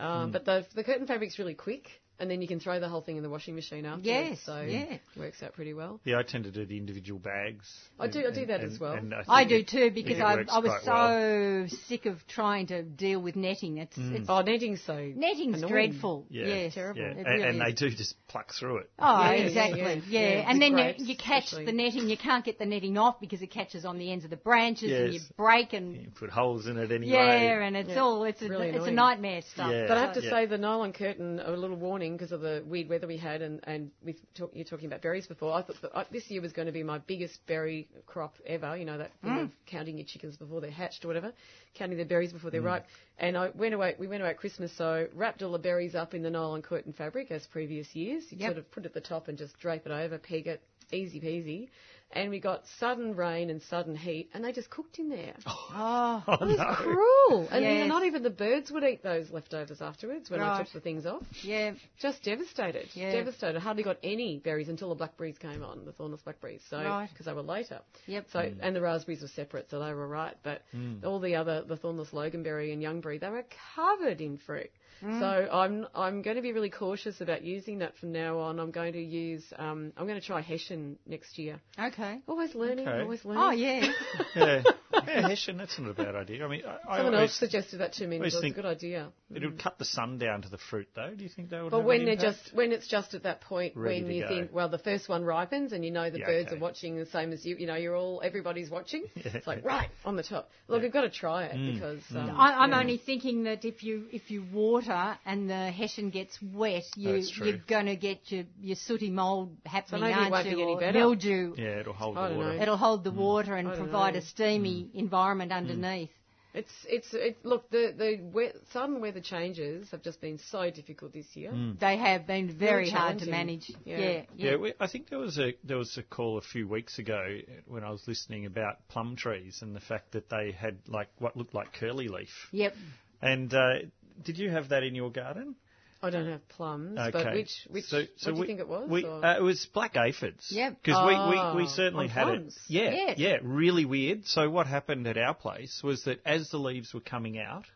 um, but the the curtain fabric's really quick, and then you can throw the whole thing in the washing machine afterwards. Yes, so yeah. it works out pretty well. Yeah, I tend to do the individual bags. I do- I do that as well. think I do it- too because it I, I was so well. sick of trying to deal with netting. It's, mm. it's Oh, netting's so netting's annoying. dreadful. Yeah, yes, terrible. Yeah, and, really and they do just pluck through it. Oh, Yeah, yeah, exactly. yeah, Yeah, yeah. and With then grapes, you, you catch especially. the netting. You can't get the netting off because it catches on the ends of the branches and you break and You put holes in it anyway. yeah, and it's Yeah. all it's a, it's a nightmare stuff. But I have to say, the nylon curtain, a little warning because of the weird weather we had, and, and with talk, you're talking about berries before. I thought that uh, this year was going to be my biggest berry crop ever. You know that thing Mm. of counting your chickens before they're hatched or whatever, counting their berries before Mm. they're ripe. And I went away. We went away at Christmas, so wrapped all the berries up in the nylon curtain fabric as previous years. You Yep. sort of put it at the top and just drape it over, peg it, easy peasy. And we got sudden rain and sudden heat, and they just cooked in there. Oh, Oh, It was no. cruel. And Yes. not even the birds would eat those leftovers afterwards when I took the things off. yeah. Just devastated. Yeah. Devastated. Hardly got any berries until the blackberries came on, the thornless blackberries. So Right. because they were later. Yep. So mm. and the raspberries were separate, so they were right. But mm. all the other, the thornless loganberry and youngberry, they were covered in fruit. Mm. So I'm I'm going to be really cautious about using that from now on. I'm going to use um, I'm going to try Hessian next year. Okay. Always learning, Okay. always learning. Oh yeah. yeah. yeah, Hessian, that's not a bad idea. I mean, I, I Someone always, else suggested that to me. always it was a think- good idea. it would cut the sun down to the fruit, though. Do you think that would But have when they're impact? just when it's just at that point Ready when you go. think, well, the first one ripens and you know the Yeah, birds okay. are watching the same as you. You know, you're all everybody's watching. Yeah. It's like right on the top. Look, you've got to try it Mm, because um, I, I'm yeah. only thinking that if you if you water and the hessian gets wet, you, you're going to get your your sooty mold happening, maybe it aren't won't you? be any or mildew. Yeah, it'll hold I the water. know. It'll hold the mm. water and provide know. a steamy mm. environment mm. underneath. It's it's it, look the the we- sudden weather changes have just been so difficult this year. They have been very Really hard to manage. Yeah. Yeah, yeah. Yeah, we, I think there was a there was a call a few weeks ago eh, when I was listening about plum trees and the fact that they had like what looked like curly leaf. Yep. And uh, did you have that in your garden? I don't have plums, Okay. but which which So- so what do you we- think it was? We, uh, it was black aphids. Yep. Because we, we, Oh, we certainly had plums. it. Yeah, Yes. yeah, really weird. So what happened at our place was that as the leaves were coming out,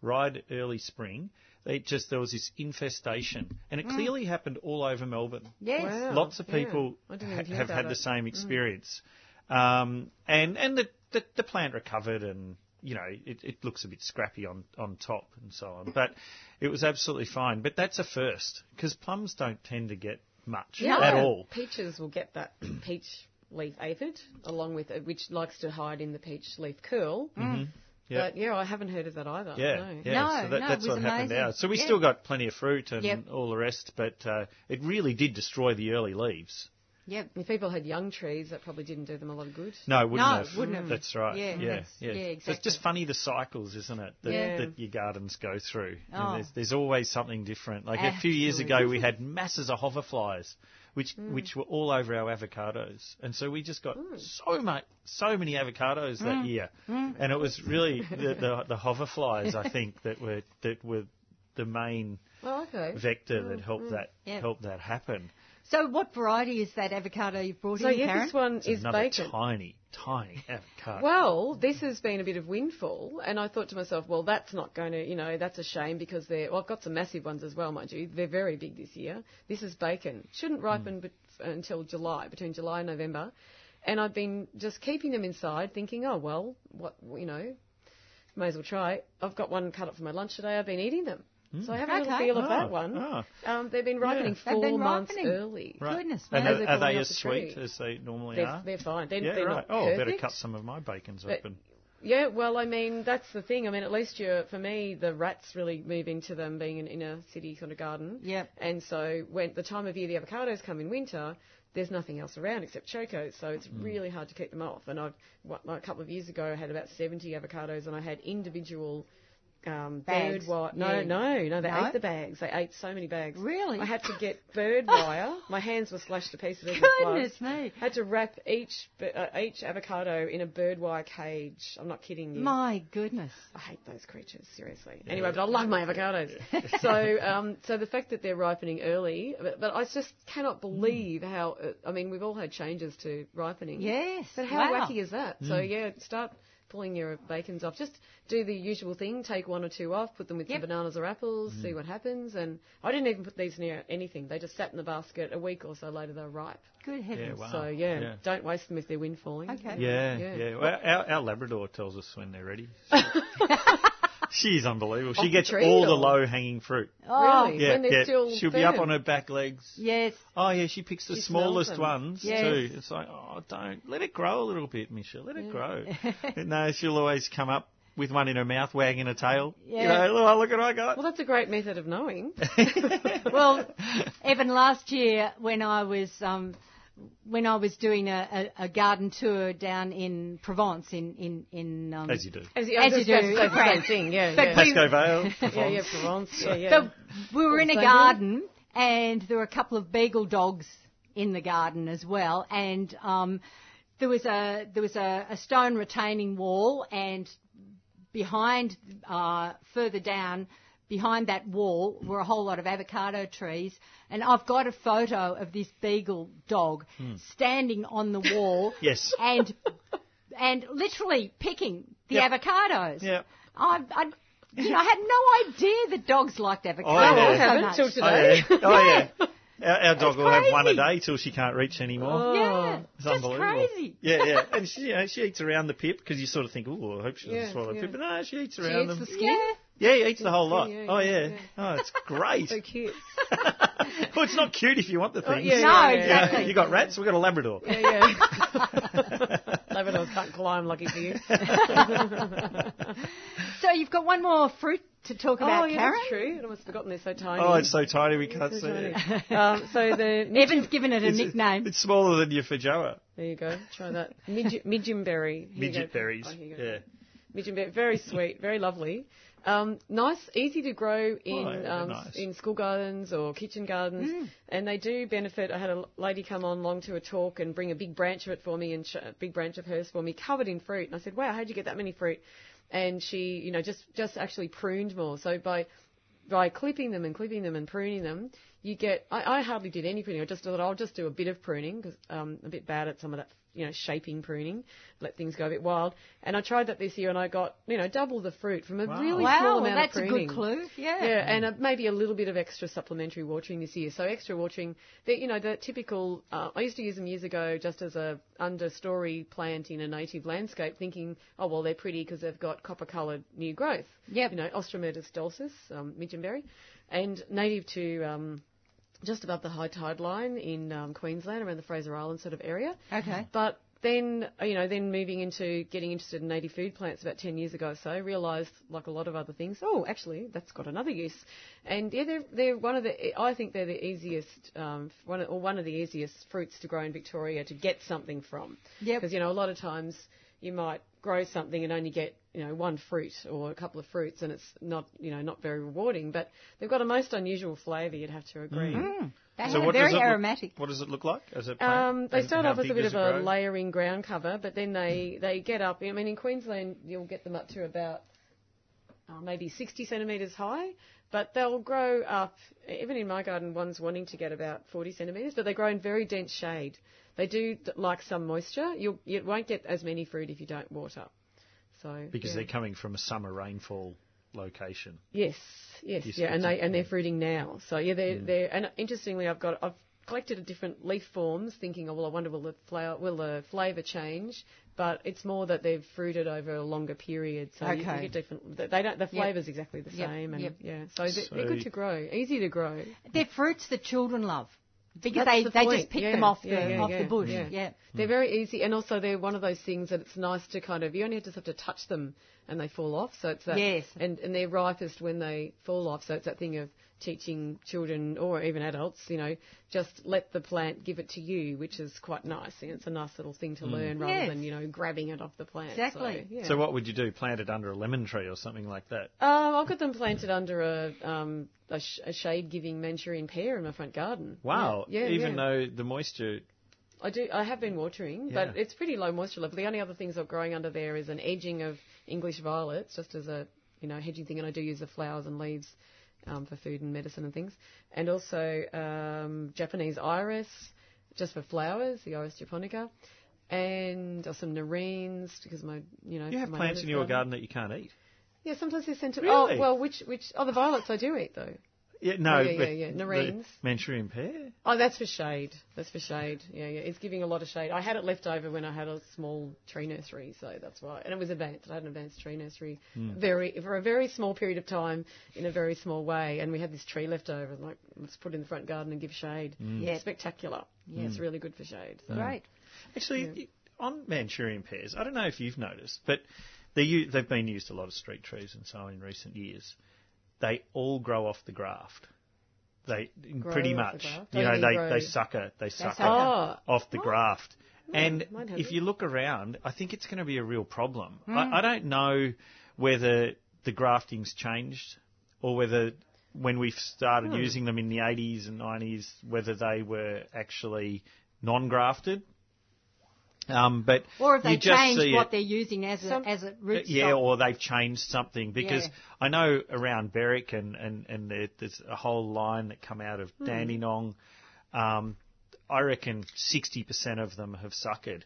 right early spring, they just there was this infestation, and it clearly happened all over Melbourne. Yes. Wow. Lots of people I didn't ha- have had it. the same experience, um, and and the, the the plant recovered, and you know it, it looks a bit scrappy on on top and so on, but it was absolutely fine. But that's a first because plums don't tend to get much Yeah. at all. Peaches will get that peach leaf aphid along with it, which likes to hide in the peach leaf curl. Mm-hmm. Yeah. But yeah, I haven't heard of that either. Yeah, no. yeah. No, so that, no, it that's was what happened now. So we Yeah. still got plenty of fruit and Yep. all the rest, but uh, it really did destroy the early leaves. Yep. If people had young trees, that probably didn't do them a lot of good. No, it wouldn't No, have. wouldn't have. That's right. Yeah, yeah, that's- yeah. yeah, So it's just funny the cycles, isn't it? That, Yeah. that your gardens go through. And Oh. There's, there's always something different. Like a few years ago, we had masses of hoverflies, which Mm. which were all over our avocados, and so we just got Mm. so much, so many avocados that year, and it was really the, the the hoverflies, I think, that were that were the main Oh, okay. vector that helped that Yep. helped that happen. So what variety is that avocado you've brought So in, yeah, Karen? this one It's is another bacon. tiny, tiny avocado. Well, this has been a bit of windfall, and I thought to myself, well, that's not going to, you know, that's a shame because they're. Well, I've got some massive ones as well, mind you. They're very big this year. This is bacon. Shouldn't hmm. ripen bet until July, between July and November, and I've been just keeping them inside, thinking, oh well, what you know, may as well try. I've got one cut up for my lunch today. I've been eating them. So I mm. have a little Okay. feel of Oh, that ah, one. oh. Um, they've been ripening They've four been months ripening. early. Right. Goodness and me. are, they're are falling they off as the sweet tree. as they normally They're, are? they're fine. They're, yeah, they're right. not Oh, I better perfect. cut some of my bacons But- open. Yeah, well, I mean, that's the thing. I mean, at least you're, for me, the rats really move into them being an inner city sort of garden. Yep. And so when the time of year the avocados come in winter, there's nothing else around except chocos, so it's mm. really hard to keep them off. And I've, what, a couple of years ago, I had about 70 avocados and I had individual um, Bags. bird wire. No, Yeah. no, no, they No? ate the bags. They ate so many bags. Really? I had to get bird wire. My hands were slashed to pieces. with gloves. Goodness me. Had to wrap each uh, each avocado in a bird wire cage. I'm not kidding you. My goodness. I hate those creatures, seriously. Anyway, but I love my avocados. so, um, so the fact that they're ripening early, but, but I just cannot believe how. Uh, I mean, we've all had changes to ripening. Yes. But how wow. wacky is that? So yeah, start pulling your bacons off. Just do the usual thing. Take one or two off. Put them with Yep. some bananas or apples. See mm. what happens. And I didn't even put these near anything. They just sat in the basket. A week or so later, they're ripe. Good heavens. Yeah, wow. So yeah, Yeah. don't waste them if they're wind falling. Okay. Yeah, Yeah. yeah. Well, our, our Labrador tells us when they're ready. She's unbelievable. Off She the gets tree all the or- low hanging fruit. Oh, Really? Yeah, when they're yeah. still She'll be up firm. on her back legs. yes. Oh yeah, she picks the She smells smallest them. ones Yes. too. It's like, oh, don't let it grow a little bit, Michelle. Let it grow. no, she'll always come up with one in her mouth, wagging her tail. Yeah. You know, oh, look what I got. Well, that's a great method of knowing. Well, Evan, last year when I was um, when I was doing a, a, a garden tour down in Provence, in in in um, As you do. As, As you do, That's the same right. thing. Yeah, But yeah. we- Pascoe Vale. yeah, yeah, Provence. Yeah, yeah. So we were in a garden, and there were a couple of beagle dogs in the garden as well, and um, there was a there was a, a stone retaining wall, and behind, uh, further down, behind that wall were a whole lot of avocado trees, and I've got a photo of this beagle dog hmm. standing on the wall, Yes. and and literally picking the Yep. avocados. Yep. I, I, you know, I had no idea that dogs liked oh, avocados Oh, yeah. so I haven't much. till Oh today. yeah. Oh yeah. Our, our dog It's will have one a day till she can't reach anymore. Oh. Yeah, It's just unbelievable. crazy. Yeah, yeah. And she, you know, she eats around the pip because you sort of think, oh, I hope she doesn't Yeah, swallow the yeah. pip. But no, she eats around She around eats them. the skin. Yeah. Yeah, he eats the whole lot. Yeah, oh, yeah, yeah. yeah. Oh, it's great. So cute. well, it's not cute if you want the Oh, things. yeah, No, yeah, yeah, exactly. You got rats, we've got a Labrador. Yeah, yeah. Labradors can't climb, lucky for you. So you've got one more fruit to talk about, oh, yeah, Karen. that's true. I'd almost forgotten they're so tiny. Oh, it's so tiny we can't So see it. um, so the Evan's given it a It's, nickname. it's smaller than your feijoa. there you go. Try that. Midge- Midgeonberry. Here you Midget go. berries. Oh, here you go. Yeah. Midgeonberry. Very sweet. Very lovely. Um, nice, easy to grow in Oh, yeah, um, nice. in school gardens or kitchen gardens, and they do benefit. I had a lady come on along to a talk and bring a big branch of it for me, and sh- a big branch of hers for me, covered in fruit. And I said, "Wow, how'd you get that many fruit?" And she, you know, just just actually pruned more. So by by clipping them and clipping them and pruning them, you get. I, I hardly did any pruning. I just thought I'll just do a bit of pruning because I'm a bit bad at some of that, you know, shaping pruning. Let things go a bit wild. And I tried that this year, and I got, you know, double the fruit from a Wow. really wow, small well, amount that's a good clue. Yeah. Yeah, and uh, maybe a little bit of extra supplementary watering this year. So extra watering, the, you know, the typical. Uh, I used to use them years ago just as a understory plant in a native landscape, thinking, oh well, they're pretty because they've got copper-coloured new growth. Yep. You know, Austromyrtus dulcis, um, midgeonberry, and native to. Um, just above the high tide line in um, Queensland, around the Fraser Island sort of area. Okay. But then you know, then moving into getting interested in native food plants about ten years ago or so, realised like a lot of other things. Oh, actually, that's got another use. And yeah, they're they're one of the. I think they're the easiest um, one of, or one of the easiest fruits to grow in Victoria to get something from. Yep. Because you know, a lot of times you might grow something and only get you know one fruit or a couple of fruits, and it's not you know not very rewarding. But they've got a most unusual flavour. You'd have to agree. Mm. They So what very does it aromatic. Look, what does it look like as a plant? Um, they And start how off as a bit of a grow? layering ground cover, but then they, they get up. I mean, in Queensland, you'll get them up to about uh, maybe 60 centimetres high, but they'll grow up. Even in my garden, one's wanting to get about 40 centimetres, but they grow in very dense shade. They do like some moisture. You'll, you won't get as many fruit if you don't water. So because yeah. they're coming from a summer rainfall location. Yes, yes, yeah, and they and they're fruiting now. So yeah, they're mm. they're and interestingly, I've got I've collected a different leaf forms, thinking, oh well, I wonder will the flower will the flavour change? But it's more that they've fruited over a longer period, so you, you Okay. get different. They don't. The flavour's exactly the Yep, same, and yep. yeah, so, they're, they're good to grow, easy to grow. They're fruits that children love because That's they, the they point, just pick yeah, them off the yeah, yeah, off yeah, the bush. yeah. Yeah. They're very easy, and also they're one of those things that it's nice to kind of. You only just have to touch them, and they fall off. So it's that. Yes. And and they're ripest when they fall off. So it's that thing of teaching children or even adults, you know, just let the plant give it to you, which is quite nice. And it's a nice little thing to learn rather Yes. than you know grabbing it off the plant. Exactly. So, yeah. So what would you do? Plant it under a lemon tree or something like that? Um, I've got them planted under a um, a, sh- a shade-giving Manchurian pear in my front garden. Wow. Yeah, yeah, Even yeah. though the moisture. I do. I have been watering, Yeah. but it's pretty low moisture level. The only other things I'm growing under there is an edging of English violets, just as a you know hedging thing, and I do use the flowers and leaves um, for food and medicine and things, and also um, Japanese iris, just for flowers, the Iris japonica, and uh, some nerines because my you know You have plants in your garden that you can't eat. Yeah, sometimes they're sent to. Really? Oh well, which which oh the violets I do eat though. Yeah, no, yeah, but yeah, yeah. the Nerines. Manchurian pear. Oh, that's for shade. That's for shade. Yeah, yeah. It's giving a lot of shade. I had it left over when I had a small tree nursery, so that's why. And it was advanced. I had an advanced tree nursery, hmm. very for a very small period of time in a very small way. And we had this tree left over, and like let's put it in the front garden and give shade. Hmm. Yeah. Spectacular. Yeah, it's really good for shade. So. Great. Actually, y- on Manchurian pears, I don't know if you've noticed, but they u- they've been used a lot of street trees and so on in recent years. They all grow off the graft. They Grow pretty off the much, you Oh, know, they grow- they sucker they sucker. Oh, off the graft. and if you look around, I think it's going to be a real problem. Hmm. I, I don't know whether the grafting's changed or whether when we started Hmm. using them in the 80s and 90s, whether they were actually non-grafted. Um, but Or if they you just changed see what it- they're using as a as a root yeah, stock. or they've changed something because Yeah. I know around Berwick and and and there, there's a whole line that come out of Hmm. Dandenong. Um, I reckon 60% of them have suckered,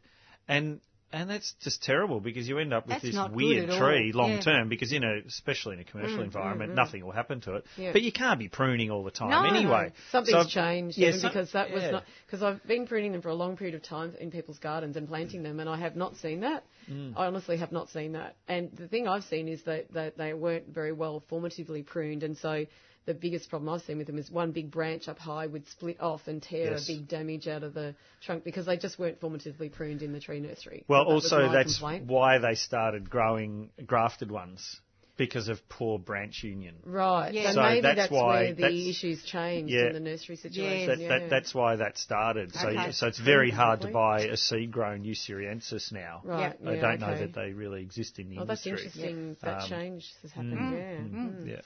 and and that's just terrible because you end up with That's this weird all. tree long Yeah. Term because you know, especially in a commercial mm, mm, environment mm. nothing will happen to it. Yeah. But you can't be pruning all the time No, no. anyway. Something's So changed, yeah, some- because that was not because I've been pruning them for a long period of time in people's gardens and planting them, and I have not seen that. Mm. I honestly have not seen that. And the thing I've seen is that, that they weren't very well formatively pruned, and so the biggest problem I've seen with them is one big branch up high would split off and tear Yes. a big damage out of the trunk because they just weren't formatively pruned in the tree nursery. Well, That also that's complaint. why they started growing grafted ones because of poor branch union. Right. Yeah. So, So maybe that's that's, why- where the that's- issues changed Yeah. in the nursery situation. That, yeah. that, that's why that started. So, Okay. so it's very hard to buy a seed grown ussuriensis now. right. I don't know that they really exist in the industry. Oh, that's industry. interesting. That Um, change has happened. Yeah. Mm. Yeah.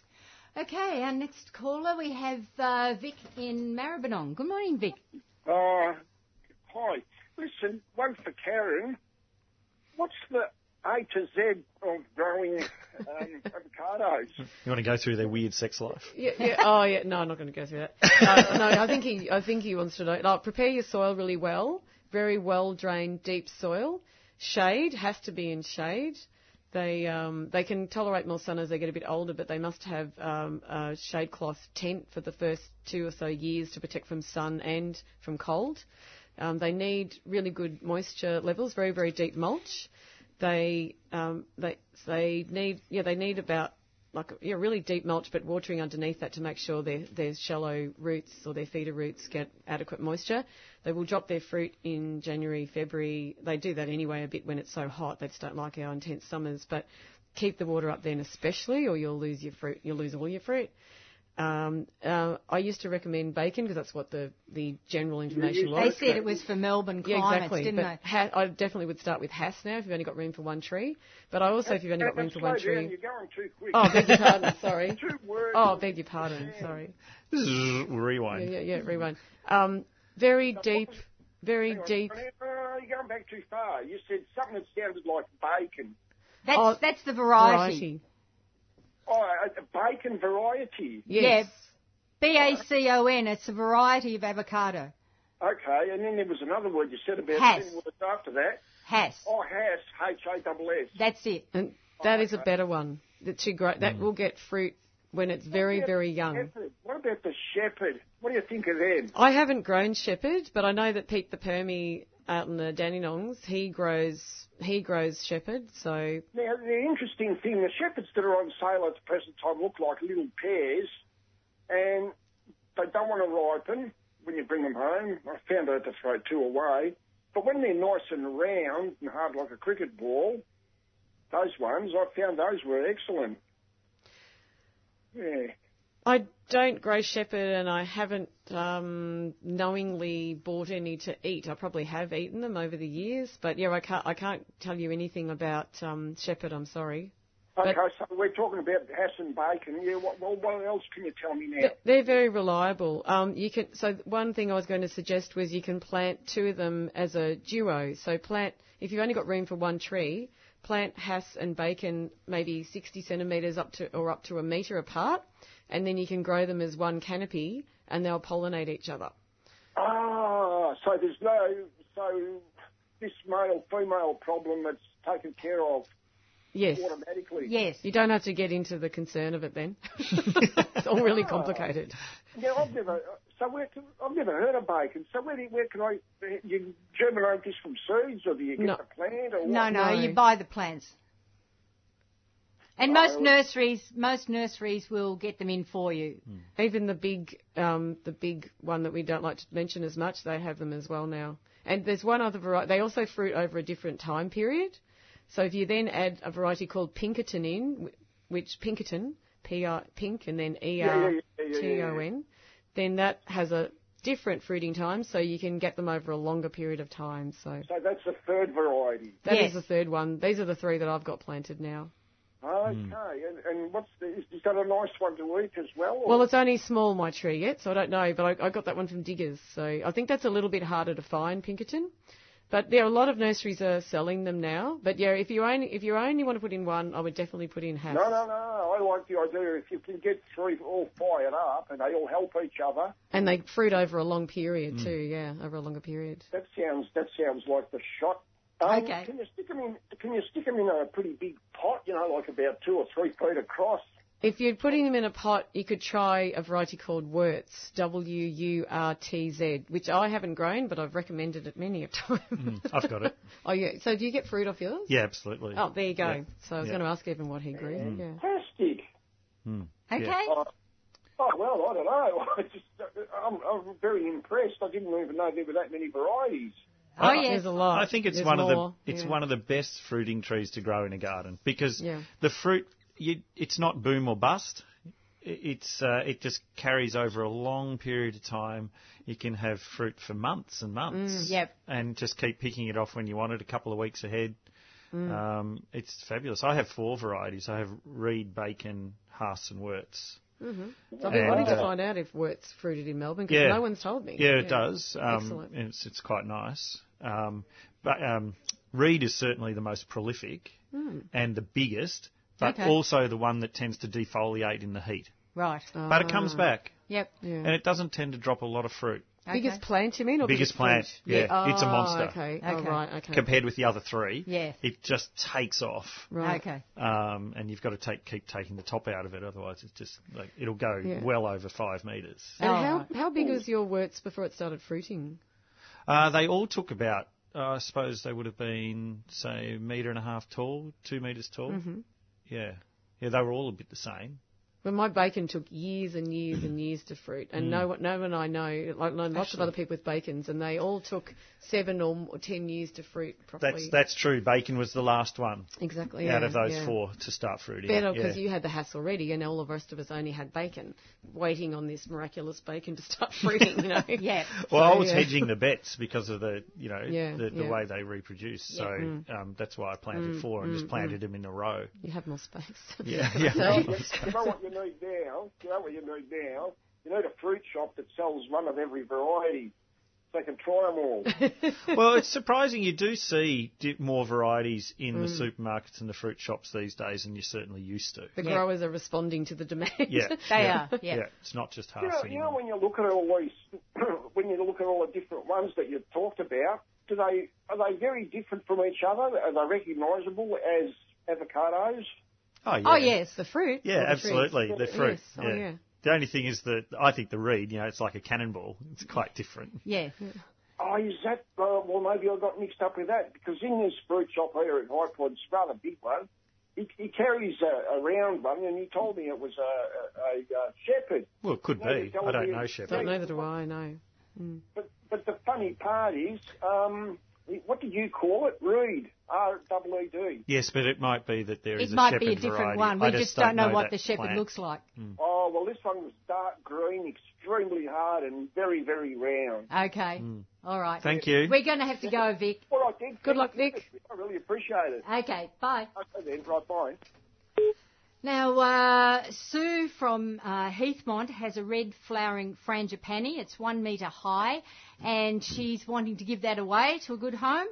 Okay, our next caller we have uh, Vic in Maribyrnong. Good morning, Vic. Uh, hi. Listen, one for Karen. What's the A to Z of growing um, avocados? You want to go through their weird sex life? Yeah, yeah. Oh, yeah. No, I'm not going to go through that. Uh, no, I think he, I think he wants to know. Like, prepare your soil really well. Very well drained, deep soil. Shade has to be in shade. They um, they can tolerate more sun as they get a bit older, but they must have um, a shade cloth tent for the first two or so years to protect from sun and from cold. Um, they need really good moisture levels, very very deep mulch. They um, they they need yeah they need about like yeah, really deep mulch, but watering underneath that to make sure their their shallow roots or their feeder roots get adequate moisture. They will drop their fruit in January, February. They do that anyway a bit when it's so hot. They just don't like our intense summers, but keep the water up then especially, or you'll lose your fruit. You'll lose all your fruit. Um, uh, I used to recommend bacon because that's what the, the general information They was. said it was for Melbourne climates, Yeah, exactly. didn't but they? ha- I definitely would start with Hass now if you've only got room for one tree. But I also, if you've only got room for Slow one down, tree. You're going too quick. Oh, beg your pardon. Sorry. Two words. Oh, beg your pardon. Sorry. Rewind. Yeah, yeah, yeah. Rewind. Um, very deep, very Hang on. deep. Uh, you're going back too far. You said something that sounded like bacon. That's, Oh, that's the variety. Variety. Oh, a, a bacon variety. Yes. B-A-C-O-N, it's a variety of avocado. Okay, and then there was another word you said about Hass. ten words after that. Hass. Oh, Hass, H-A-S-S. That's it. And that oh, is a better one. That should grow. That will get fruit when it's very, very young. Shepherd. What about the shepherd? What do you think of them? I haven't grown shepherd, but I know that Pete the Permy out in the Dandenongs, he grows he grows shepherd. So Now, the interesting thing, the shepherds that are on sale at the present time look like little pears, and they don't want to ripen when you bring them home. I found out to throw two away. But when they're nice and round and hard like a cricket ball, those ones, I found those were excellent. Yeah. I don't grow shepherd, and I haven't um, knowingly bought any to eat. I probably have eaten them over the years, but yeah, I can't I can't tell you anything about um, shepherd. I'm sorry. Okay, But- so we're talking about Hass and bacon. Yeah, what, well, what else can you tell me now? They're very reliable. Um, you can. So one thing I was going to suggest was you can plant two of them as a duo. So plant if you've only got room for one tree, plant Hass and bacon maybe 60 centimetres up to or up to a metre apart, and then you can grow them as one canopy, and they'll pollinate each other. Ah, so there's no, so this male female problem that's taken care of Yes. automatically. Yes. You don't have to get into the concern of it then. it's all really complicated. Now I've never, so where can, I've never heard of bacon. So where, do, where can I? You germinate this from seeds, or do you get No. the plant, or No, what? no, No. you buy the plants. And most nurseries, most nurseries will get them in for you. Even the big, um, the big one that we don't like to mention as much, they have them as well now. And there's one other variety. They also fruit over a different time period. So if you then add a variety called Pinkerton in, which Pinkerton, P R pink and then E Then that has a different fruiting time, so you can get them over a longer period of time. So So that's the third variety. that is Yes. the third one. These are the three that I've got planted now. Okay, hmm. and, and what's the, is, is that a nice one to eat as well? or- Well, it's only small, my tree yet, so I don't know, but I, I got that one from Diggers, so I think that's a little bit harder to find, Pinkerton. But there are a lot of nurseries are selling them now. But yeah, if you only if you only want to put in one, I would definitely put in Hass. no, no, no. I like the idea if you can get three all fired up and they all help each other. And they fruit over a long period too, yeah, over a longer period. That sounds that sounds like the shot. Um, Okay. Can you stick them in? Can you stick 'em in a pretty big pot? You know, like about two or three feet across. If you're putting them in a pot, you could try a variety called Wurtz, W-U-R-T-Z, which I haven't grown, but I've recommended it many a time. Mm, I've got it. oh yeah, so do you get fruit off yours? Yeah, absolutely. Oh, there you go. Yeah. So I was Yeah. going to ask Evan what he grew. Mm. Yeah. Fantastic. Hmm. Okay. Oh, oh well, I don't know. I just, I'm, I'm very impressed. I didn't even know there were that many varieties. Oh, I- yes. There's a lot. I think it's There's one of the it's yeah. one of the best fruiting trees to grow in a garden because Yeah. the fruit you, it's not boom or bust. It's uh, it just carries over a long period of time. You can have fruit for months and months. Mm, yep. And just keep picking it off when you want it a couple of weeks ahead. Mm. Um, it's fabulous. I have four varieties. I have Reed, Bacon, Hass, and Wurtz. So I've been wanting to uh, find out if Wurtz fruited in Melbourne because Yeah. no one's told me. Yeah, it does. Um, Excellent. It's, it's quite nice. Um, but um, Reed is certainly the most prolific and the biggest, but. Okay. also the one that tends to defoliate in the heat. Right. But it comes back, Yep. Yeah. and it doesn't tend to drop a lot of fruit Biggest plant, you mean? Or Biggest plant, fruit? yeah. It's a Oh, monster. Okay. Oh, right. Okay. compared with the other three. Yeah. It just takes off. right. Okay. Um, and you've got to take, keep taking the top out of it, otherwise it's just like it'll go Yeah. well over five metres. And Oh, how right. how big was your Wurtz before it started fruiting? Uh, they all took about, uh, I suppose they would have been, say, a metre and a half tall, two metres tall. Mm-hmm. Yeah. Yeah, they were all a bit the same. But my bacon took years and years and years to fruit, and mm. no one, no one I know, like know lots of other people with bacons, and they all took seven or more, ten years to fruit properly. That's that's true. Bacon was the last one exactly out yeah, of those yeah. four to start fruiting. Better because yeah. you had the hassle already, and all the rest of us only had bacon, waiting on this miraculous bacon to start fruiting. You know. Yeah. Well, I was yeah. hedging the bets because of the, you know, Yeah, the, the yeah. way they reproduce. So mm. um, that's why I planted mm, four and just planted them in a row. You have more space. Yeah, yeah. Well, you, you know need now? You know what you need now? You need a fruit shop that sells one of every variety. So they can try them all. well, it's surprising you do see more varieties in Mm. the supermarkets and the fruit shops these days than you certainly used to. The Yeah. growers are responding to the demand. Yeah, They yeah, are, yeah. It's not just You know, you know when you look at all these, when you look at all the different ones that you've talked about, do they are they very different from each other? Are they recognisable as avocados? Oh, yeah. Oh, yes, the fruit. Yeah, the absolutely. trees. The fruit. Yes, oh, yeah. The only thing is that I think the reed, you know, it's like a cannonball. It's quite different. Yeah. Oh, is that? Uh, well, maybe I got mixed up with that because in this fruit shop here at High Pod's rather big one, he, he carries a, a round one, and he told me it was a, a, a, uh shepherd. Well, it could Maybe be. tell I don't me- know, Don't Shepherd. neither do I. No. But but the funny part is, um, what do you call it? Reed. R double E D. Yes, but it might be that there is It a might be a different variety. one. I We just don't know what the shepherd plant. looks like. Hmm. Oh well, this one was dark green, extremely hard, and very very round. Okay. Hmm. All right. Thank you. We're going to have to go, Vic. All right, Dick. Good luck, Nick. I really appreciate it. Okay, bye. Okay then, right, bye. Now, uh, Sue from uh, Heathmont has a red flowering frangipani. It's one metre high, and she's wanting to give that away to a good home.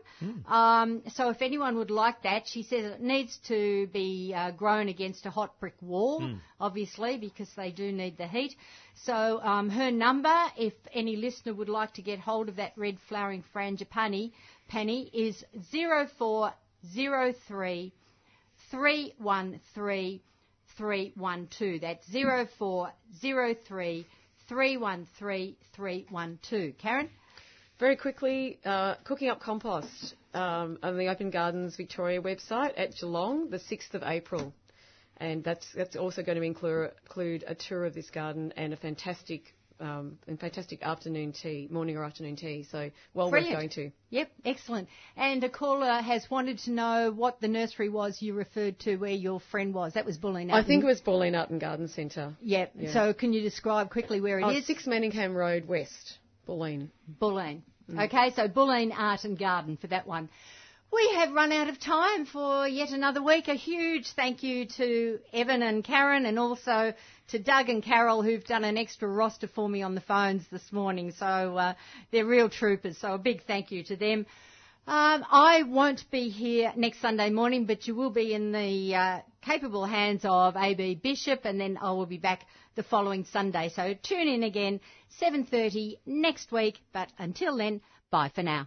Um, so, if anyone would like that, she says it needs to be uh, grown against a hot brick wall, obviously, because they do need the heat. So, um, her number, if any listener would like to get hold of that red flowering frangipani, penny is zero four zero three. 313 312. That's 0403 313 312. Karen? Very quickly, uh, cooking up compost um, on the Open Gardens Victoria website at Geelong, the 6th of April. And that's, that's also going to include, include a tour of this garden and a fantastic, um, and fantastic afternoon tea, morning or afternoon tea. So well Brilliant. worth going to. Yep, excellent. And a caller has wanted to know what the nursery was you referred to where your friend was. That was Bulleen. I think it was Art and Garden Centre. Yep. yeah. So can you describe quickly where it Oh, is? 6 Manningham Road West, Pauline. Bulleen. Okay, so Bulleen Art and Garden for that one. We have run out of time for yet another week. A huge thank you to Evan and Karen and also to Doug and Carol who've done an extra roster for me on the phones this morning. So uh, they're real troopers. So a big thank you to them. Um, I won't be here next Sunday morning, but you will be in the uh, capable hands of AB Bishop, and then I will be back the following Sunday. So tune in again, 7:30 next week. But until then, bye for now.